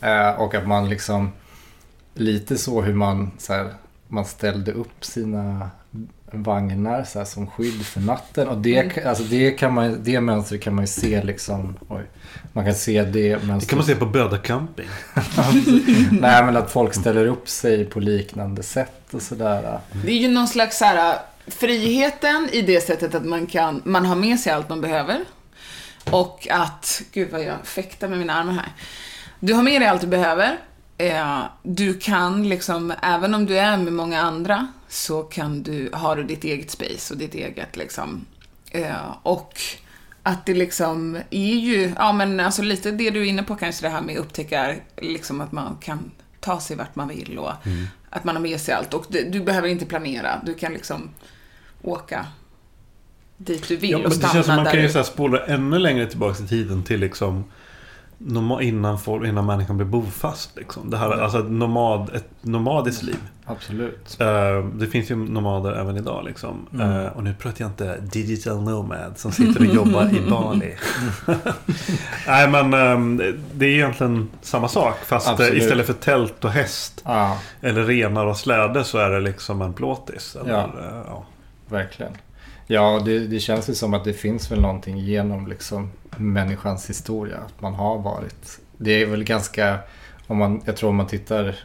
S5: Eh, och att man liksom lite så hur man, så här, man ställde upp sina vagnar så här, som skydd för natten. Och det,
S4: Mm.
S5: alltså det, kan man, det mönstret kan man ju se liksom. Oj, man kan se det mönstret.
S3: Det kan man se på Böda camping.
S5: Nej men att folk ställer upp sig på liknande sätt och sådär.
S4: Det är ju någon slags så här, friheten i det sättet att man kan, man har med sig allt man behöver. Och att, gud vad jag fäktar med mina armar här. Du har med dig allt du behöver. Eh, du kan liksom, även om du är med många andra, så kan du, har du ditt eget space och ditt eget liksom. Eh, och att det liksom är ju, ja men alltså lite det du är inne på kanske det här med upptäcka, liksom att man kan ta sig vart man vill och att man har med sig allt. Och det, du behöver inte planera, du kan liksom åka dit du vill
S3: Ja,
S4: och
S3: men det
S4: stanna
S3: känns som man
S4: där
S3: kan ju
S4: du-
S3: spola ännu längre tillbaka i tiden till liksom innan, folk, innan människan blev bofast. Liksom. Det här, alltså ett, nomad, ett nomadiskt liv.
S5: Absolut.
S3: Eh, det finns ju nomader även idag. Liksom.
S5: Mm.
S3: Eh, och nu pratar jag inte digital nomad som sitter och jobbar i Bali. Nej men ehm, det är egentligen samma sak. Fast eh,
S5: Absolut.
S3: istället för tält och häst
S5: Ja,
S3: eller renar och släde så är det liksom en plåtis. Eller,
S5: Ja.
S3: ja.
S5: verkligen. Ja, det, det känns ju som att det finns väl någonting genom liksom människans historia. Att man har varit. Det är väl ganska, om man, jag tror om man tittar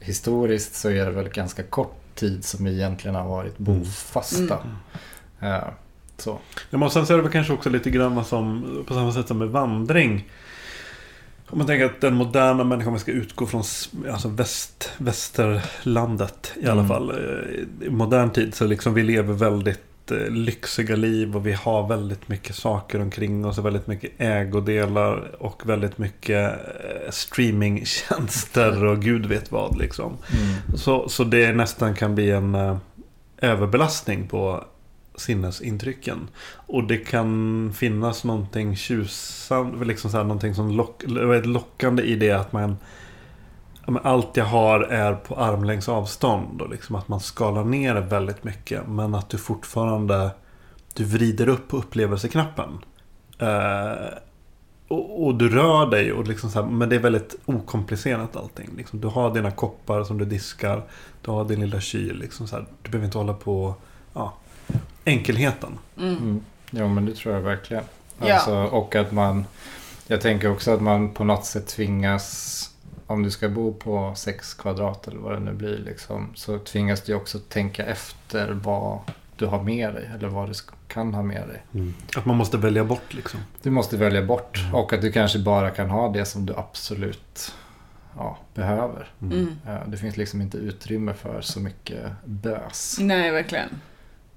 S5: historiskt så är det väl ganska kort tid som egentligen har varit bofasta. Ja, så.
S3: Ja, men sen så är det väl kanske också lite grann som, på samma sätt som med vandring. Om man tänker att den moderna människan, om vi ska utgå från alltså väst, västerlandet i alla
S5: Mm.
S3: fall. eh, I modern tid så liksom vi lever väldigt lyxiga liv och vi har väldigt mycket saker omkring oss. och Väldigt mycket ägodelar och väldigt mycket eh, streamingtjänster och gud vet vad liksom.
S5: Mm.
S3: Så, så det nästan kan bli en eh, överbelastning på sinnesintrycken. Och det kan finnas någonting tjusande, liksom så här, någonting som lock, lockande i det att man ja, men allt jag har är på armlängds avstånd. Och liksom att man skalar ner det väldigt mycket. Men att du fortfarande du vrider upp på upplevelseknappen. Eh, och, och du rör dig, och liksom så här, men det är väldigt okomplicerat allting. Liksom, du har dina koppar som du diskar. Du har din lilla kyl. Liksom så här, du behöver inte hålla på ja, enkelheten.
S5: Mm. Ja, men det tror jag verkligen.
S4: Ja.
S5: Alltså, och att man, jag tänker också att man på något sätt tvingas, om du ska bo på sex kvadrat eller vad det nu blir, liksom, så tvingas du också tänka efter vad, du har med dig eller vad du kan ha med dig.
S3: Mm. Att man måste välja bort liksom.
S5: Du måste välja bort och att du kanske bara kan ha det som du absolut ja, behöver.
S4: Mm.
S5: Eh, Det finns liksom inte utrymme för så mycket bös.
S4: Nej, verkligen.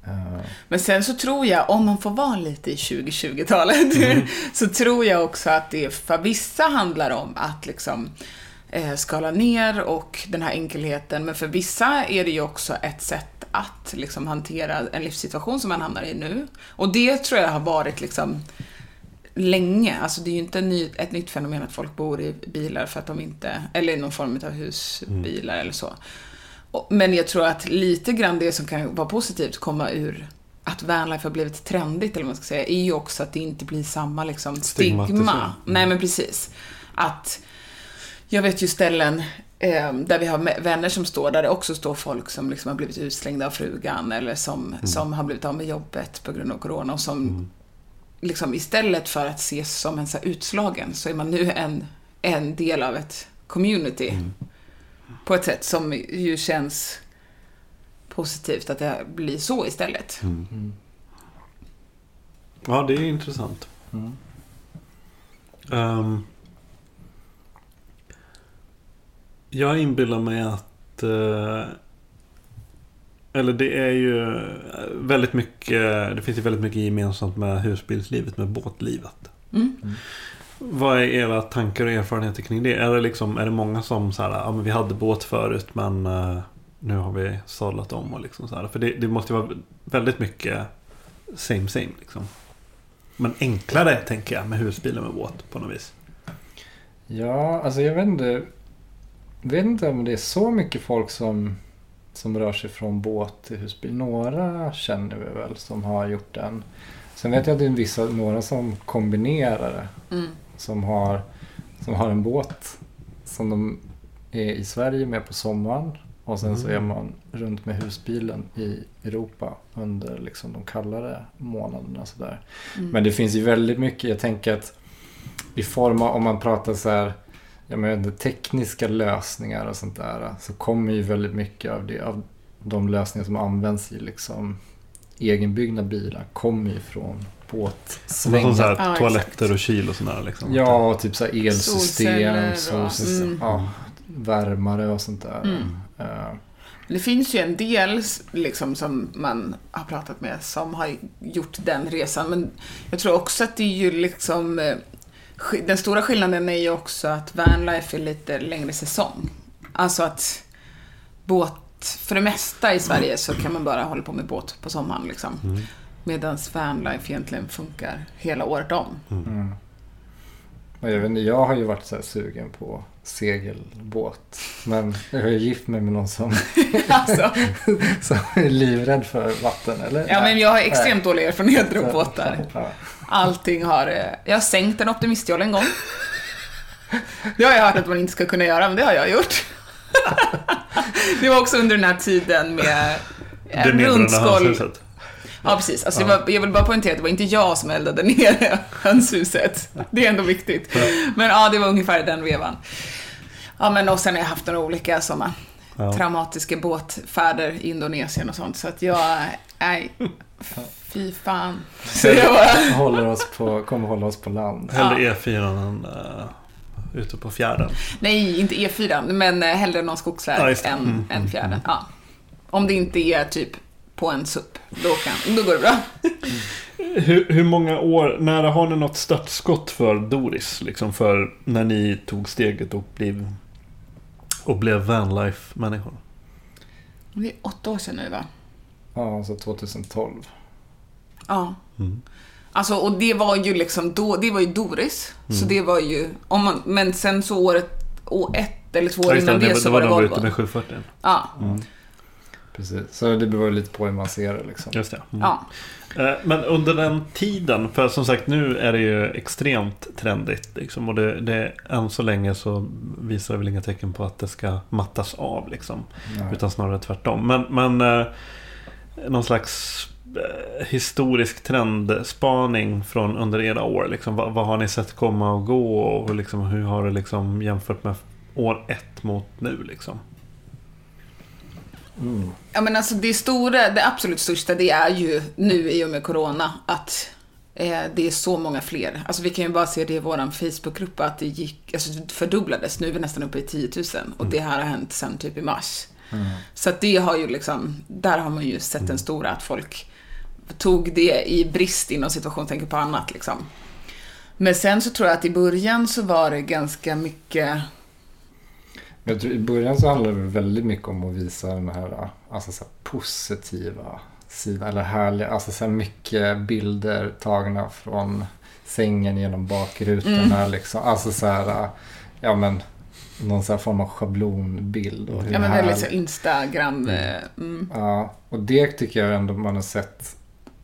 S5: Eh,
S4: Men sen så tror jag, om man får vara lite i 2020-talet, så tror jag också att det för vissa handlar om att liksom eh, skala ner och den här enkelheten. Men för vissa är det ju också ett sätt att liksom hantera en livssituation som man hamnar i nu. Och det tror jag har varit liksom länge. Alltså det är ju inte ny, ett nytt fenomen att folk bor i bilar för att de inte, eller i någon form av husbilar eller så. Men jag tror att lite grann det som kan vara positivt komma ur att vanlife har blivit trendigt, eller vad man ska säga, är ju också att det inte blir samma liksom, stigma.
S3: Stigmatisering. Mm.
S4: Nej, men precis. Att jag vet ju ställen eh, där vi har vänner som står, där det också står folk som liksom har blivit utslängda av frugan eller som,
S3: Mm.
S4: som har blivit av med jobbet på grund av corona och som liksom istället för att ses som en så här utslagen så är man nu en, en del av ett community. På ett sätt som ju känns positivt att det blir så istället.
S3: Ja, det är intressant.
S5: Mm.
S3: Jag inbillar mig att... eh, eller det är ju väldigt mycket... Det finns ju väldigt mycket gemensamt med husbilslivet, med båtlivet.
S4: Mm.
S3: Vad är era tankar och erfarenheter kring det? Är det, liksom, är det många som så här, ja men vi hade båt förut men eh, nu har vi sadlat om och liksom så här. För det, det måste ju vara väldigt mycket same same liksom. Men enklare tänker jag med husbil och med båt på något vis.
S5: Ja, alltså jag vet inte, vet inte om det är så mycket folk som, som rör sig från båt till husbil. Några känner vi väl som har gjort den. Sen vet jag att det är vissa, några som kombinerar det.
S4: Mm.
S5: Som har, som har en båt som de är i Sverige med på sommaren. Och sen så är man runt med husbilen i Europa under liksom de kallare månaderna. Sådär. Men det finns ju väldigt mycket, jag tänker att i form av, om man pratar så här, jag menar, tekniska lösningar och sånt där. Så kommer ju väldigt mycket av det, av de lösningar som används i liksom egenbyggda bilar kommer ju från
S3: Som
S5: båtsvängar.
S3: så här,
S4: Ja,
S3: toaletter
S4: exakt.
S3: och kyl och sådär liksom.
S5: Ja, och typ så här
S4: Solceller
S5: elsystem,
S4: och-
S5: solsystem,
S4: mm.
S5: ja, värmare och sånt där.
S4: Mm.
S5: Eh,
S4: Det finns ju en del liksom, som man har pratat med som har gjort den resan. Men jag tror också att det är ju liksom... Den stora skillnaden är ju också att vanlife är lite längre säsong. Alltså att båt... För det mesta i Sverige så kan man bara hålla på med båt på sommaren liksom. Medan vanlife egentligen funkar hela året om.
S5: Mm. Jag, vet inte, jag har ju varit så här sugen på segelbåt. Men jag har ju gift mig med någon som,
S4: alltså,
S5: som är livrädd för vatten. Eller?
S4: ja, men jag har extremt dåliga erfarenheter av båtar.
S5: Ja.
S4: Allting har... eh, Jag har sänkt en optimistjolle en gång. Det har jag hört att man inte ska kunna göra, men det har jag gjort. Det var också under den här tiden med
S3: Det hönshuset.
S4: Ja, precis. Alltså, var, jag vill bara poängtera att det var inte jag som eldade ner hönshuset. Det är ändå viktigt. Men ja, det var ungefär den vevan. Ja, men och sen har jag haft några olika sådana
S3: Ja.
S4: traumatiska båtfärder i Indonesien och sånt. Så att jag, nej, fy fan.
S5: Håller oss på, kommer hålla oss på land.
S3: Hellre E4 än uh, ute på fjärden.
S4: nej, inte E4, men eh, hellre någon skogsväg
S3: Ja,
S4: än,
S3: Mm,
S4: än fjärden. Ja. Om det inte är typ på en SUP, då, kan, då går det bra.
S3: Hur, hur många år, när har ni något startskott för Doris? Liksom för när ni tog steget och blev, och blev vanlife-människor?
S4: Det är åtta år sedan nu, va?
S5: Ja, så 2012.
S4: Ja.
S3: Mm.
S4: Alltså, och det var ju liksom då, det var ju Doris. Så
S3: Mm.
S4: det var ju, om man, men sen så året, år ett eller två år
S3: Ja, det,
S4: innan det,
S3: det,
S4: så
S3: det
S4: var det
S3: när du var
S4: Volvo.
S3: ute med 740.
S4: Ja,
S5: Precis. Så det beror lite på hur man ser det liksom.
S3: Just det. Mm.
S4: ja.
S3: Eh, Men under den tiden, för som sagt nu är det ju extremt trendigt. Liksom, och det, det, än så länge så visar det väl inga tecken på att det ska mattas av. Liksom,
S5: Nej.
S3: utan snarare tvärtom. Men, men eh, någon slags historisk trendspaning från under era år. Liksom, vad, vad har ni sett komma och gå och liksom, hur har det liksom jämfört med år ett mot nu? Liksom?
S4: Ja men alltså det stora, det absolut största det är ju nu i och med Corona att eh, det är så många fler. Alltså vi kan ju bara se det i våran Facebookgrupp att det gick, alltså det fördubblades. Nu är vi nästan uppe i 10 000 och det här har hänt sen typ i mars. Så att det har ju liksom, där har man ju sett den stora att folk tog det i brist inom situationstecken på annat liksom. Men sen så tror jag att i början så var det ganska mycket
S5: Jag tror, I början så handlade det väldigt mycket om att visa den här, alltså så här positiva sidan. Eller härliga, alltså så här mycket bilder tagna från sängen genom bakrutorna. Liksom. Alltså så här, ja men någon så här form av schablonbild. Och hur
S4: Ja men väldigt så Instagram. eh, Mm.
S5: Ja, och det tycker jag ändå man har sett.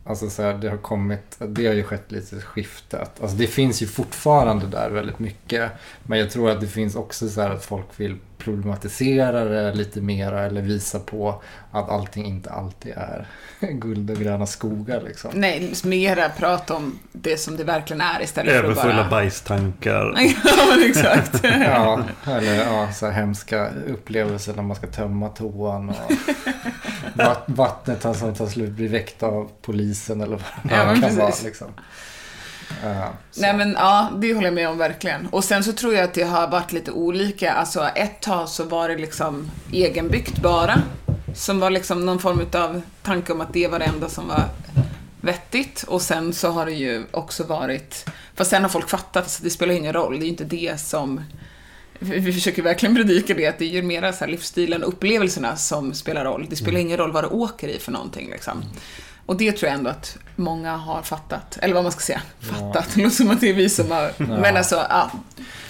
S5: Alltså så här, det har kommit, det har ju skett lite skiftet. Alltså det finns ju fortfarande där väldigt mycket. Men jag tror att det finns också så här att folk vill problematisera det lite mera eller visa på att allting inte alltid är guld och gröna skogar liksom.
S4: Nej, mera prata om det som det verkligen är istället för att bara...
S3: bajstankar.
S4: ja, exakt.
S5: Ja, eller ja, så här hemska upplevelser när man ska tömma toan och vatt, vattnet som tar slut blir väckt av polisen eller vad det
S4: Ja,
S5: kan vara.
S4: precis.
S5: Liksom. Så.
S4: Nej men ja, det håller jag med om verkligen. Och sen så tror jag att det har varit lite olika. Alltså ett tag så var det liksom egenbyggt bara. Som var liksom någon form av tanke om att det var det enda som var vettigt. Och sen så har det ju också varit... Fast sen har folk fattat att det spelar ingen roll. Det är ju inte det som... Vi vi försöker verkligen predika det, att det är ju mera så här livsstilen och upplevelserna som spelar roll. Det spelar ingen roll vad du åker i för någonting liksom. Och det tror jag ändå att många har fattat. Eller vad man ska säga. Fattat. Det låter som att det är vi som har... Men alltså, ja.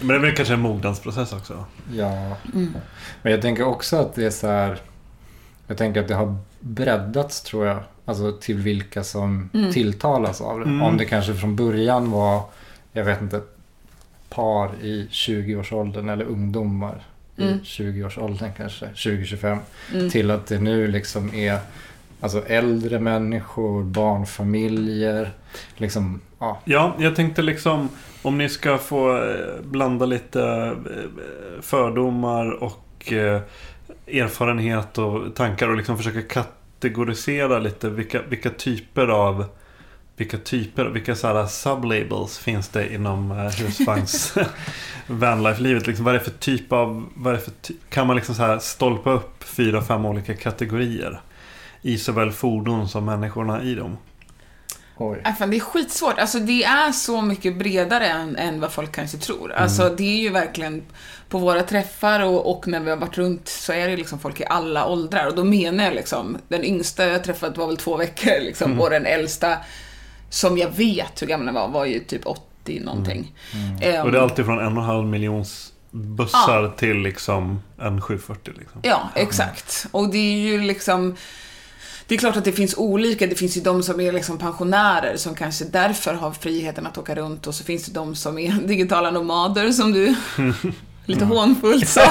S3: Men det är väl kanske en mognadsprocess också.
S5: Ja. Men jag tänker också att det är så här. Jag tänker att det har breddats tror jag. Alltså till vilka som tilltalas av det.
S3: Mm.
S5: Om det kanske från början var, jag vet inte, par i 20-årsåldern eller ungdomar i 20-årsåldern kanske, 20-25. Till att det nu liksom är alltså äldre människor, barnfamiljer. Liksom, ja.
S3: Ja, jag tänkte liksom om ni ska få eh, blanda lite eh, fördomar och eh, erfarenhet och tankar och liksom försöka kategorisera lite vilka, vilka typer av vilka typer, vilka så här sublabels finns det inom husvagns vanlife-livet? Liksom, vad är det för typ av, vad är för ty- kan man liksom så här stolpa upp fyra, fem olika kategorier? I såväl fordon som människorna i dem.
S5: Oj.
S4: Äh, fan, det är skitsvårt. Alltså det är så mycket bredare än, än vad folk kanske tror. Alltså det är ju verkligen på våra träffar och, och när vi har varit runt så är det liksom folk i alla åldrar. Och då menar jag liksom, den yngsta jag träffat var väl två veckor liksom. Och den äldsta, som jag vet hur gammal den var, var ju typ 80 någonting. Ehm,
S3: Och det är alltid från en och en halv miljons bussar till liksom en 740. Liksom.
S4: Ja, exakt. Och det är ju liksom... Det är klart att det finns olika. Det finns ju de som är liksom pensionärer som kanske därför har friheten att åka runt och så finns det de som är digitala nomader som du lite hånfullt sa.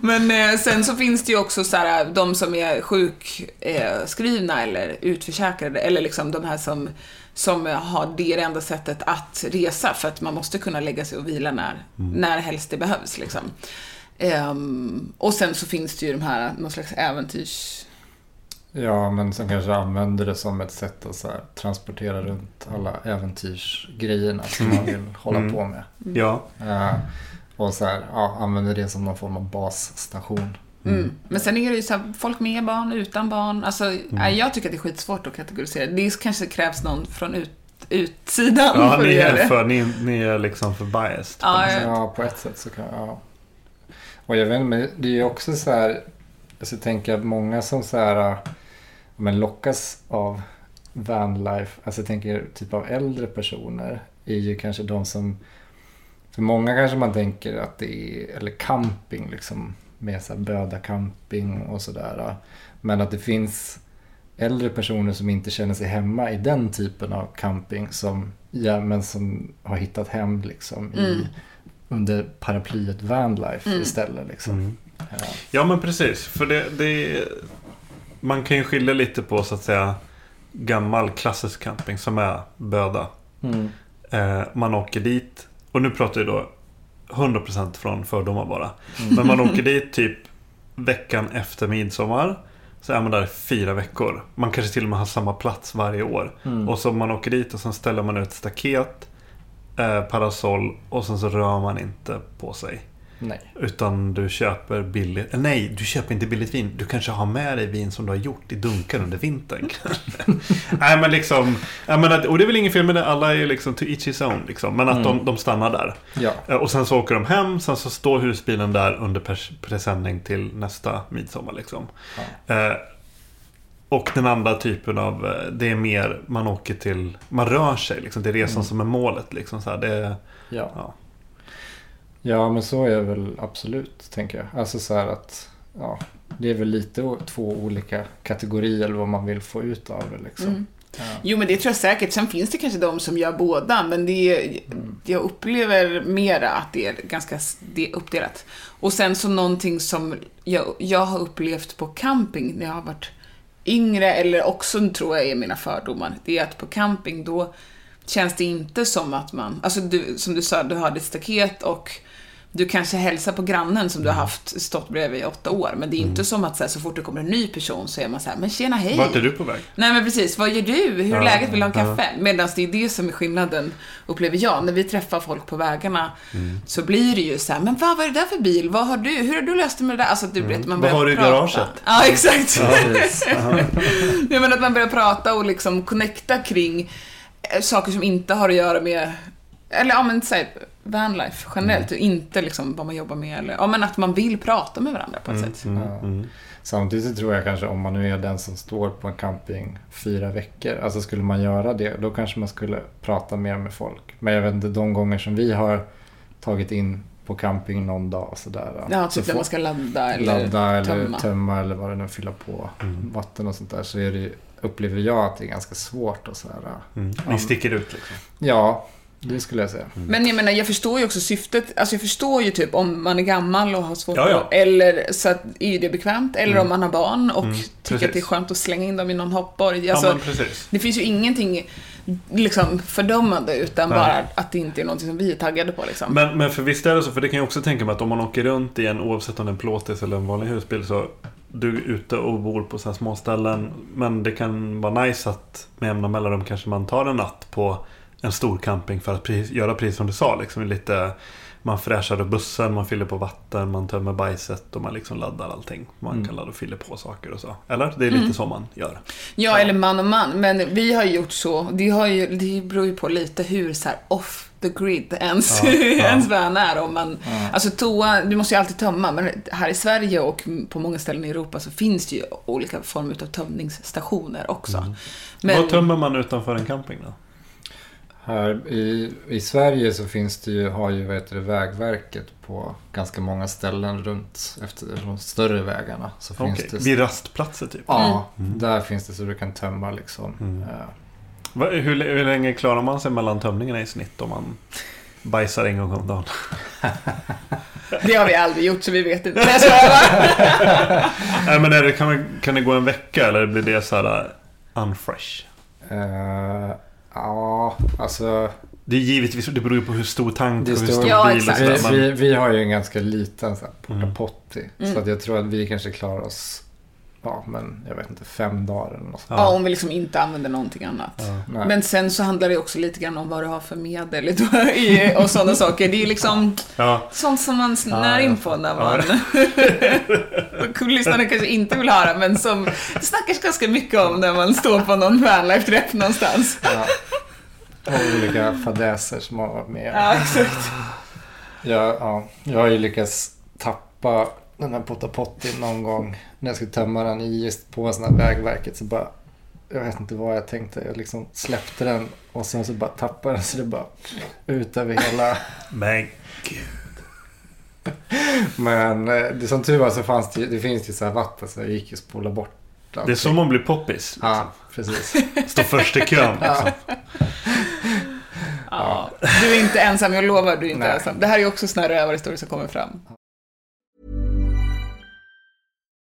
S4: Men eh, sen så finns det ju också så här, de som är sjukskrivna eller utförsäkrade eller liksom de här som, som har det, det enda sättet att resa för att man måste kunna lägga sig och vila när, när helst det behövs. Liksom. Ehm, och sen så finns det ju de här, någon slags äventyrs...
S5: Ja, men som kanske använder det som ett sätt att så här, transportera runt alla äventyrsgrejerna som man vill hålla
S3: Mm.
S5: på med.
S3: Ja,
S5: Eh, och så här, ja, använder det som någon form av basstation.
S4: Mm. Men sen är det ju så här, folk med barn, utan barn. Alltså, nej, jag tycker att det är skitsvårt att kategorisera. Det kanske krävs någon från ut, utsidan
S3: ja
S4: för att
S3: ni,
S4: göra det.
S3: för, ni, ni är liksom för biased.
S4: Ja, jag-
S5: ja, på ett sätt så kan ja. Och jag vet inte, men det är ju också så här, alltså, jag tänker att många som så här, men lockas av vanlife, alltså jag tänker typ av äldre personer, är ju kanske de som, för många kanske man tänker att det är, eller camping liksom, med så här böda camping och sådär. Men att det finns äldre personer som inte känner sig hemma i den typen av camping som, ja, men som har hittat hem liksom i,
S4: Mm
S5: under paraplyet vanlife
S4: Mm.
S5: istället. Liksom.
S3: Mm.
S5: Ja.
S3: Ja men precis. För det, det Man kan ju skilja lite på så att säga gammal klassisk camping som är böda.
S5: Mm.
S3: Eh, man åker dit och nu pratar jag då 100% från fördomar bara. Men man åker dit typ veckan efter midsommar. Så är man där fyra veckor. Man kanske till och med har samma plats varje år.
S5: Mm.
S3: Och så man åker dit och sen ställer man ut staket, parasoll och sen så rör man inte på sig.
S5: Nej.
S3: Utan du köper billigt, nej, du köper inte billigt vin. Du kanske har med dig vin som du har gjort i dunkar under vintern. nej men liksom, menar, och det är väl ingen fel med det, alla är liksom to each his own. Liksom. Men att de, de stannar där.
S5: Ja.
S3: Eh, Och sen så åker de hem, sen så står husbilen där under presenning till nästa midsommar. Liksom. Eh, och den andra typen av, eh, det är mer, man åker till, man rör sig. Liksom. Det är resan som är målet. Liksom, så här. Det,
S5: Ja.
S3: ja.
S5: ja, men så är det väl absolut, tänker jag. Alltså så här att, ja, det är väl lite två olika kategorier eller vad man vill få ut av det liksom.
S4: Mm.
S5: Ja.
S4: Jo, men det tror jag säkert. Sen finns det kanske de som gör båda, men det är, jag upplever mera att det är ganska det är uppdelat. Och sen så någonting som jag, jag har upplevt på camping när jag har varit yngre, eller också tror jag är mina fördomar, det är att på camping då känns det inte som att man, alltså du, som du sa, du har ditt staket och du kanske hälsar på grannen som du har haft stått bredvid i åtta år, men det är inte som att så, här, så fort det kommer en ny person så är man så här, men tjena hej!
S3: Vart är du på väg?
S4: Nej men precis, vad gör du? Hur är
S3: Ja,
S4: läget? Vill du ha en
S3: ja.
S4: kaffe? Medan det är det som är skillnaden, upplever jag. När vi träffar folk på vägarna så blir det ju så här, men vad var det där för bil? Vad har du? Hur har du löst det med det där? Alltså du vet, man
S3: Vad
S4: börjar
S3: har du i garaget?
S4: Ja, exakt.
S5: Precis.
S4: Jag menar att man börjar prata och liksom connecta kring eh, saker som inte har att göra med, eller ja men säg vanlife generellt och inte liksom vad man jobbar med eller, ja men att man vill prata med varandra på ett sätt.
S3: Mm,
S5: Ja.
S3: mm.
S5: Samtidigt så tror jag kanske om man nu är den som står på en camping fyra veckor. Alltså skulle man göra det då kanske man skulle prata mer med folk. Men jag vet inte de gånger som vi har tagit in på camping någon dag och sådär.
S4: Ja,
S5: så
S4: typ när
S5: får-
S4: man ska ladda eller
S5: ladda eller
S4: tömma.
S5: tömma. eller vad det nu fylla på vatten och sånt där. Så är det, upplever jag att det är ganska svårt och så här.
S3: Mm. Ni sticker ut liksom.
S5: Ja, det skulle jag säga.
S4: Men jag menar, jag förstår ju också syftet. Alltså jag förstår ju typ om man är gammal och har svårt
S3: Ja, ja.
S4: att... Eller så att är ju det bekvämt. Eller om man har barn och tycker
S3: precis.
S4: att det är skönt att slänga in dem i någon hoppborg.
S3: Ja,
S4: Alltså,
S3: precis.
S4: det finns ju ingenting liksom fördömande utan
S3: Nej.
S4: bara att det inte är någonting som vi är taggade på liksom.
S3: Men, men för visst är det så, för det kan jag också tänka mig att om man åker runt i en, oavsett om det är en plåtis eller en vanlig husbil, så du är ute och bor på så här små ställen. Men det kan vara nice att med jämna mellanrum kanske man tar en natt på en stor camping för att precis, göra precis som du sa. Liksom lite, man fräschar upp bussen, man fyller på vatten, man tömmer bajset och man liksom laddar allting. Man
S5: Mm.
S3: kan ladda och fylla på saker och så. Eller? Det är lite så man gör.
S4: Ja, eller man och man. Men vi har gjort så. Det, har ju, det beror ju på lite hur så off the grid ens,
S3: Ja, ja.
S4: ens vän är. Om man, Alltså toa, du måste ju alltid tömma. Men här i Sverige och på många ställen i Europa så finns det ju olika former av tömningsstationer också. Men,
S3: Vad tömmer man utanför en camping då?
S5: Här i, i Sverige så finns det ju, har ju vad det, Vägverket på ganska många ställen runt efter de större vägarna. Så finns
S3: Okej,
S5: det,
S3: Vid rastplatser typ?
S5: Ja, där finns det så du kan tömma liksom. eh,
S3: Va, hur, hur länge klarar man sig mellan tömningarna i snitt om man bajsar en gång om dagen?
S4: det har vi aldrig gjort så vi vet inte. Nej,
S3: men är det, kan, man, kan det gå en vecka eller blir det så här uh, unfresh?
S5: eh, ja, alltså.
S3: Det är givetvis, det beror ju på hur stor tank och hur stor
S4: Ja,
S3: bil och
S4: exakt.
S5: Vi,
S3: sådär. Men,
S5: vi, vi har ju en ganska liten så här, porta
S3: Mm.
S5: potty.
S4: Mm.
S5: Så att jag tror att vi kanske klarar oss, ja men jag vet inte, fem dagar eller något sånt.
S4: Ja, om vi liksom inte använder någonting annat.
S5: Nej.
S4: Men sen så handlar det också lite grann om vad du har för medel och sådana saker. Det är ju liksom
S3: ja,
S4: sånt som man snör
S5: Ja,
S4: in på när man... Lyssnarna kanske inte vill höra, men som det snackas ganska mycket om när man står på någon vanlife-träff någonstans.
S5: Ja. Och olika fadäser som har varit med.
S4: Ja, exakt.
S5: Jag, ja, jag har ju lyckats tappa den här Potta Potti någon gång när jag skulle tömma den i just på sån här Vägverket. Så bara, jag vet inte vad jag tänkte. Jag liksom släppte den och sen så bara tappade den så det bara ut över hela.
S3: men
S5: Men eh, det, som tur var så fanns det, det finns ju så här vatten så jag gick ju spola bort allt.
S3: det är så man blir poppis.
S5: Ja, precis.
S3: Stå först i kön. Liksom.
S4: Ja. Du är inte ensam, jag lovar, du är inte
S5: Nej.
S4: ensam. Det här är också såna här rövarhistorier som kommer fram.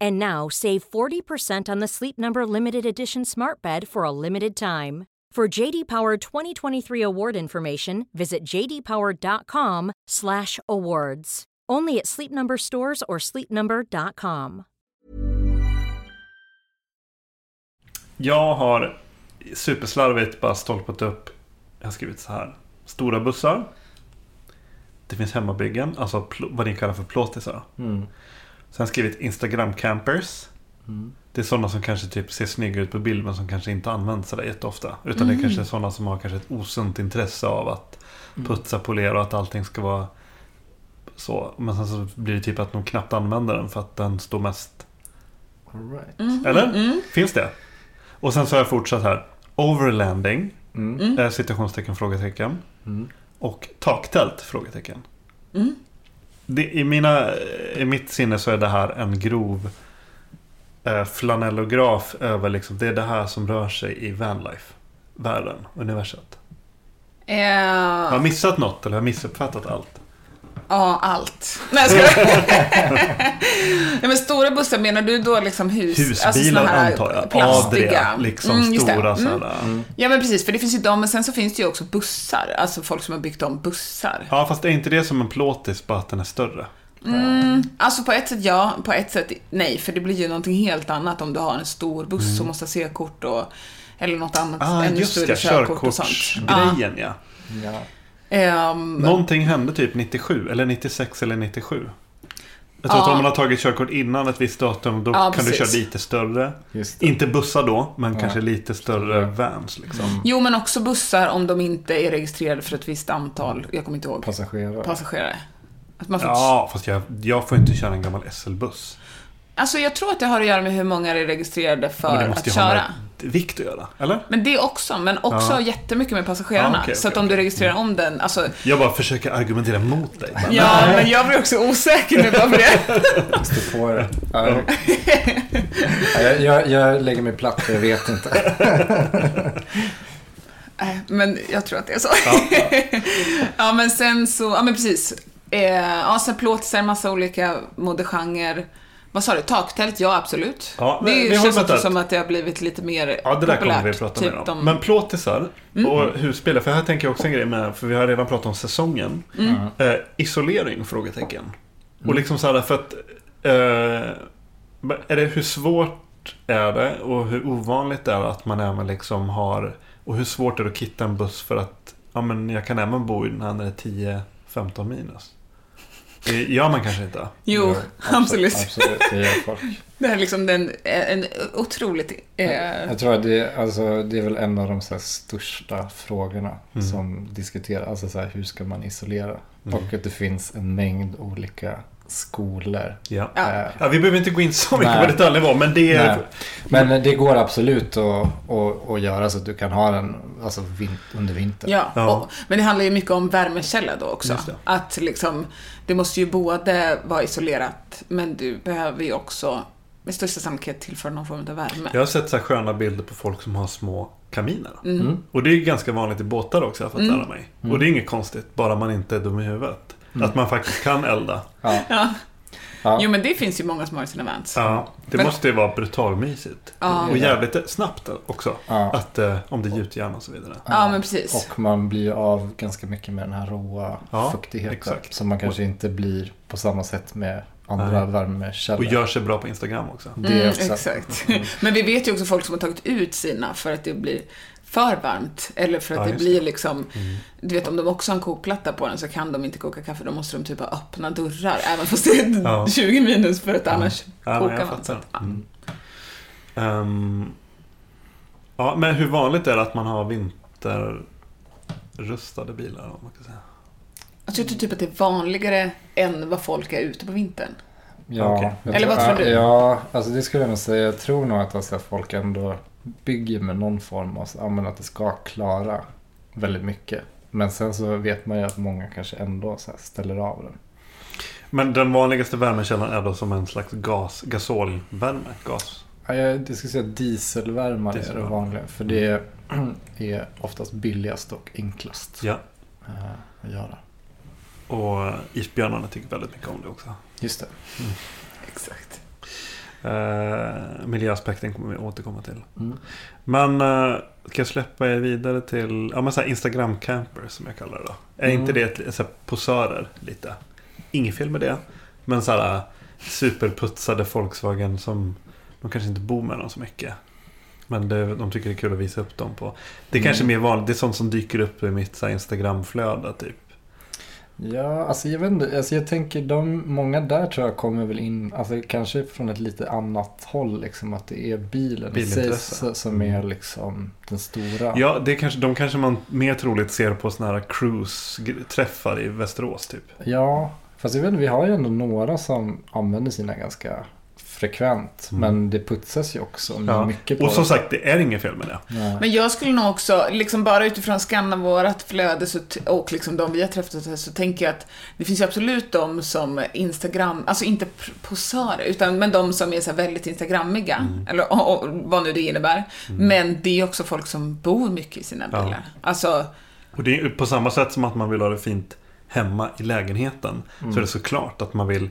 S7: And now save 40% on the Sleep Number limited edition Smart Bed for a limited time. For JD Power 2023 award information, visit jdpower.com/awards. Only at Sleep Number stores or sleepnumber.com.
S3: Jag har superslarvigt bara stolpat upp. Jag har skrivit så här. Stora bussar. Det finns hemmabyggen, alltså vad ni kallar för plåtisar.
S5: Mm.
S3: Sen har jag skrivit Instagram campers. Det är sådana som kanske typ ser snygga ut på bild men som kanske inte används sådär jätteofta. Utan det är kanske sådana som har kanske ett osunt intresse av att putsa, polera och att allting ska vara så. Men sen så blir det typ att de knappt använder den för att den står mest
S5: All right.
S3: eller? Finns det? Och sen så har jag fortsatt här. Overlanding.
S5: Mm.
S3: Eh, citationstecken, frågetecken. Och taktält, frågetecken. Det, i, mina, I mitt sinne så är det här en grov eh, flanellograf över liksom, det är det här som rör sig i vanlife-världen, universet. Har jag missat något eller har jag missuppfattat allt?
S4: Ja, allt. Nej, jag skojar. ja, men stora bussar, menar du då liksom hus?
S3: Husbilar
S4: såna här
S3: antar jag.
S4: Plastiga.
S3: Adria, liksom
S4: Mm,
S3: stora
S4: Mm.
S3: sådana.
S4: Ja, men precis. För det finns ju de, men sen så finns det ju också bussar. Alltså folk som har byggt om bussar.
S3: Ja, fast är inte det som en plåtis, bara att den är större?
S4: Alltså på ett sätt ja, på ett sätt nej. För det blir ju någonting helt annat om du har en stor buss som måste ha C-kort och eller något annat
S3: Ah,
S4: ännu
S3: just
S4: större
S3: det.
S4: körkort och sånt.
S3: Körkortsgrejen, ja.
S5: Ja.
S4: Ehm,
S3: Någonting hände typ 97, eller 96 eller 97. Jag tror att
S4: Ja.
S3: om man har tagit körkort innan ett visst datum, då
S4: Ja,
S3: kan du
S4: precis.
S3: köra lite större. Inte bussar då, men
S5: Ja.
S3: kanske lite större vans liksom.
S4: Jo, men också bussar om de inte är registrerade för ett visst antal, jag kommer inte ihåg,
S5: Passagerare.
S4: passagerare. Att man får
S3: Ja, fast jag, jag får inte köra en gammal SL-buss.
S4: Alltså jag tror att det har att göra med hur många är registrerade
S3: Men
S4: för
S3: det måste
S4: att
S3: ju ha
S4: köra.
S3: med vikt att göra, eller?
S4: Men det också, men också
S3: Ja.
S4: jättemycket med passagerarna.
S3: Ja, okej,
S4: så att om du registrerar om den, alltså...
S3: Jag bara försöker argumentera mot dig. bara.
S4: Ja, men jag blir också osäker nu bara för det.
S5: Måste få det. Ja. Ja, jag, jag, jag lägger mig platt, för jag vet inte.
S4: Nej, Men jag tror att det är så. Ja, men sen så, ja men precis. Eh, ja, sen plåtisar, en massa olika modegenrer. Vad sa du? Taktält? Ja, absolut.
S3: Ja, vi
S4: det känns också som att det har blivit lite mer
S3: Ja, det där
S4: populärt.
S3: kommer vi att prata
S4: typ
S3: mer om.
S4: de- Mm.
S3: Men plåtisar och husbilar, för här tänker jag också en grej med, för vi har redan pratat om säsongen.
S4: Mm.
S3: Eh, isolering? Frågetecken. Och liksom så här för att... Eh, är det hur svårt är det och hur ovanligt är det att man även liksom har... Och hur svårt är det att kitta en buss för att ja, men jag kan även bo i den här när det är 10-15 minus? Det gör man kanske inte.
S4: Jo, absolut.
S5: Absolut, det gör folk.
S4: Det här är liksom den, en otroligt... Eh,
S5: Jag tror att det, alltså, det är väl en av de så här, största frågorna
S3: Mm.
S5: som diskuteras. Alltså så här, hur ska man isolera?
S3: Mm.
S5: Och att det finns en mängd olika skolor.
S3: Ja.
S4: Ja.
S5: Eh,
S3: Ja, vi behöver inte gå in så mycket
S5: Nej.
S3: på detaljnivå, men det är...
S5: Nej. Men det går absolut att, att, att göra så att du kan ha den alltså, vin, under vintern.
S4: Ja,
S3: Ja.
S4: Och, men det handlar ju mycket om värmekälla då också. Att liksom, det måste ju både vara isolerat, men du behöver ju också med största sannolikhet tillför någon form av värme.
S3: Jag har sett så här sköna bilder på folk som har små kaminer.
S4: Mm.
S3: Och det är ju ganska vanligt i båtar också, jag fått
S4: Mm.
S3: lära mig. Och det är inget konstigt, bara man inte är dum i huvudet.
S5: Mm.
S3: Att man faktiskt kan elda.
S5: Ja.
S4: Ja.
S5: Ja.
S4: Jo, men det finns ju många som har sina vans.
S3: Ja, det
S4: Men-
S3: måste ju vara brutalmysigt.
S4: Ja.
S3: Och jävligt snabbt också.
S5: Ja.
S3: Att, eh, om det är gjutjärn och så vidare.
S4: Ja, men precis.
S5: Och man blir av ganska mycket med den här råa
S3: Ja,
S5: fuktigheten.
S3: exakt.
S5: Som man kanske inte blir på samma sätt med andra
S3: Nej.
S5: värmekällor.
S3: Och gör sig bra på Instagram också.
S5: Det
S4: Mm,
S5: också.
S4: exakt. Men vi vet ju också folk som har tagit ut sina för att det blir för varmt. Eller för att
S3: Ja,
S4: det blir
S3: det.
S4: liksom, du vet om de också har en kokplatta på den så kan de inte koka kaffe. Då måste de typ ha öppna dörrar. Även fast det är
S3: Ja.
S4: 20 minus för att annars
S3: Ja, men
S4: kokar
S3: jag
S4: man. Så
S3: fattar.
S4: att, ja.
S5: Mm.
S3: Ehm, ja, men hur vanligt är det att man har vinterrustade bilar? Om man kan säga?
S4: Alltså, jag tror typ att det är vanligare än vad folk är ute på vintern.
S5: Ja, jag
S4: Eller vad tror du?
S5: Ja, alltså det skulle jag nog säga. Jag tror nog att alltså, folk ändå bygger med någon form av, ja, att det ska klara väldigt mycket. Men sen så vet man ju att många kanske ändå ställer av den.
S3: Men den vanligaste värmekällan är då som en slags gas, gasolvärme? Gas?
S5: Ja, jag skulle säga dieselvärmare är det vanliga. För det är oftast billigast och enklast
S3: Ja.
S5: eh, att göra.
S3: Och isbjörnarna tycker väldigt mycket om det också.
S5: Just det.
S4: Exakt.
S3: Uh, miljöaspekten kommer vi återkomma till.
S5: Mm.
S3: Men uh, ska jag släppa er vidare till ja, men så Instagram campers som jag kallar det då? Är
S5: Mm.
S3: inte det så här, posörer lite? Inget fel med det. Men så här superputsade Volkswagen som de kanske inte bor med dem så mycket. Men det, de tycker det är kul att visa upp dem på. Det är
S5: Mm.
S3: kanske mer vanligt. Det är sånt som dyker upp i mitt så här, Instagramflöde typ.
S5: Ja, alltså jag vet inte. Alltså jag tänker de, många där tror jag kommer väl in, alltså kanske från ett lite annat håll liksom. Att det är bilen i sig som är liksom den stora.
S3: Ja, det är kanske, de kanske man mer troligt ser på såna här cruise-träffar i Västerås typ.
S5: Ja, fast jag vet inte, vi har ju ändå några som använder sina ganska frekvent.
S3: Mm.
S5: Men det putsas ju också
S3: Ja.
S5: mycket på
S3: Och som
S5: det.
S3: sagt, det är inget fel med det.
S5: Nej.
S4: Men jag skulle nog också, liksom bara utifrån skanna vårat flöde så, och liksom de vi har träffat så tänker jag att det finns ju absolut de som Instagram, alltså inte posörer, utan men de som är så här väldigt instagrammiga,
S3: Mm.
S4: eller och, och, vad nu det innebär. Men det är också folk som bor mycket i sina
S3: Ja.
S4: bilar. Alltså,
S3: Och det är på samma sätt som att man vill ha det fint hemma i lägenheten. Så är det såklart att man vill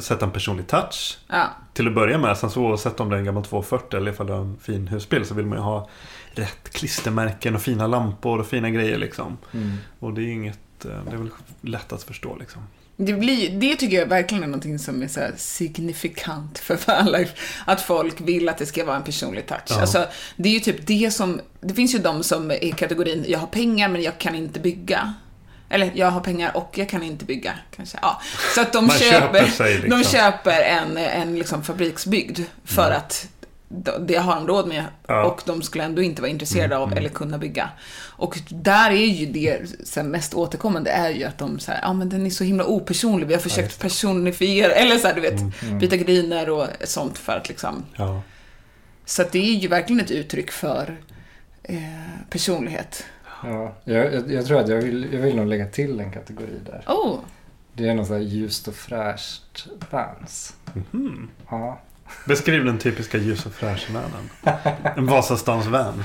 S3: sätta en personlig touch.
S4: ja.
S3: Till att börja med. Sen så oavsett om det är en gammal 240 eller ifall det är en fin husbil så vill man ju ha rätt klistermärken och fina lampor och fina grejer liksom.
S5: Mm.
S3: Och det är inget, eh, det är väl lätt att förstå liksom.
S4: Det, blir, det tycker jag verkligen är någonting som är så här signifikant för vanlife. Att folk vill att det ska vara en personlig touch.
S3: Ja.
S4: Alltså, det är ju typ det som... Det finns ju de som är i kategorin, jag har pengar men jag kan inte bygga. Eller, jag har pengar och jag kan inte bygga, kanske. Ja. Så att de köper,
S3: köper liksom.
S4: de köper en, en liksom fabriksbyggd för att d- det har de råd med
S3: Ja.
S4: och de skulle ändå inte vara intresserade
S3: Mm,
S4: av
S3: mm.
S4: eller kunna bygga. Och där är ju det här, mest återkommande är ju att de säger ja men den är så himla opersonlig, vi har försökt personifiera, eller så här, du vet,
S3: Mm,
S4: byta gardiner och sånt för att liksom.
S3: Ja.
S4: Så att det är ju verkligen ett uttryck för eh, personlighet.
S5: Ja, jag, jag, jag tror att jag vill, jag vill nog lägga till en kategori där.
S4: Oh,
S5: Det är något så här ljust och fräscht vans.
S3: Mhm.
S5: Ja.
S3: Beskriv den typiska ljus och fräsch-vanen. En Vasastans-van.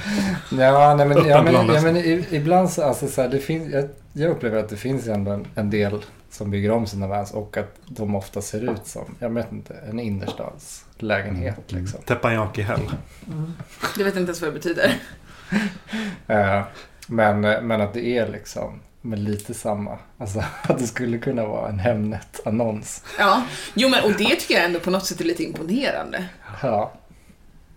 S5: Ja, nej, men, ja, men, ja, men ibland så, alltså, så här, det finns, jag, jag upplever att det finns ändå en, en del som bygger om sina vans och att de ofta ser ut som, jag vet inte, en innerstadslägenhet liksom.
S3: Teppanyaki Hell.
S4: det vet jag inte ens vad det betyder.
S5: Eh, men, men att det är liksom med lite samma, alltså att det skulle kunna vara en Hemnet-annons.
S4: Ja, jo men och det tycker jag ändå på något sätt är lite imponerande.
S5: Ja,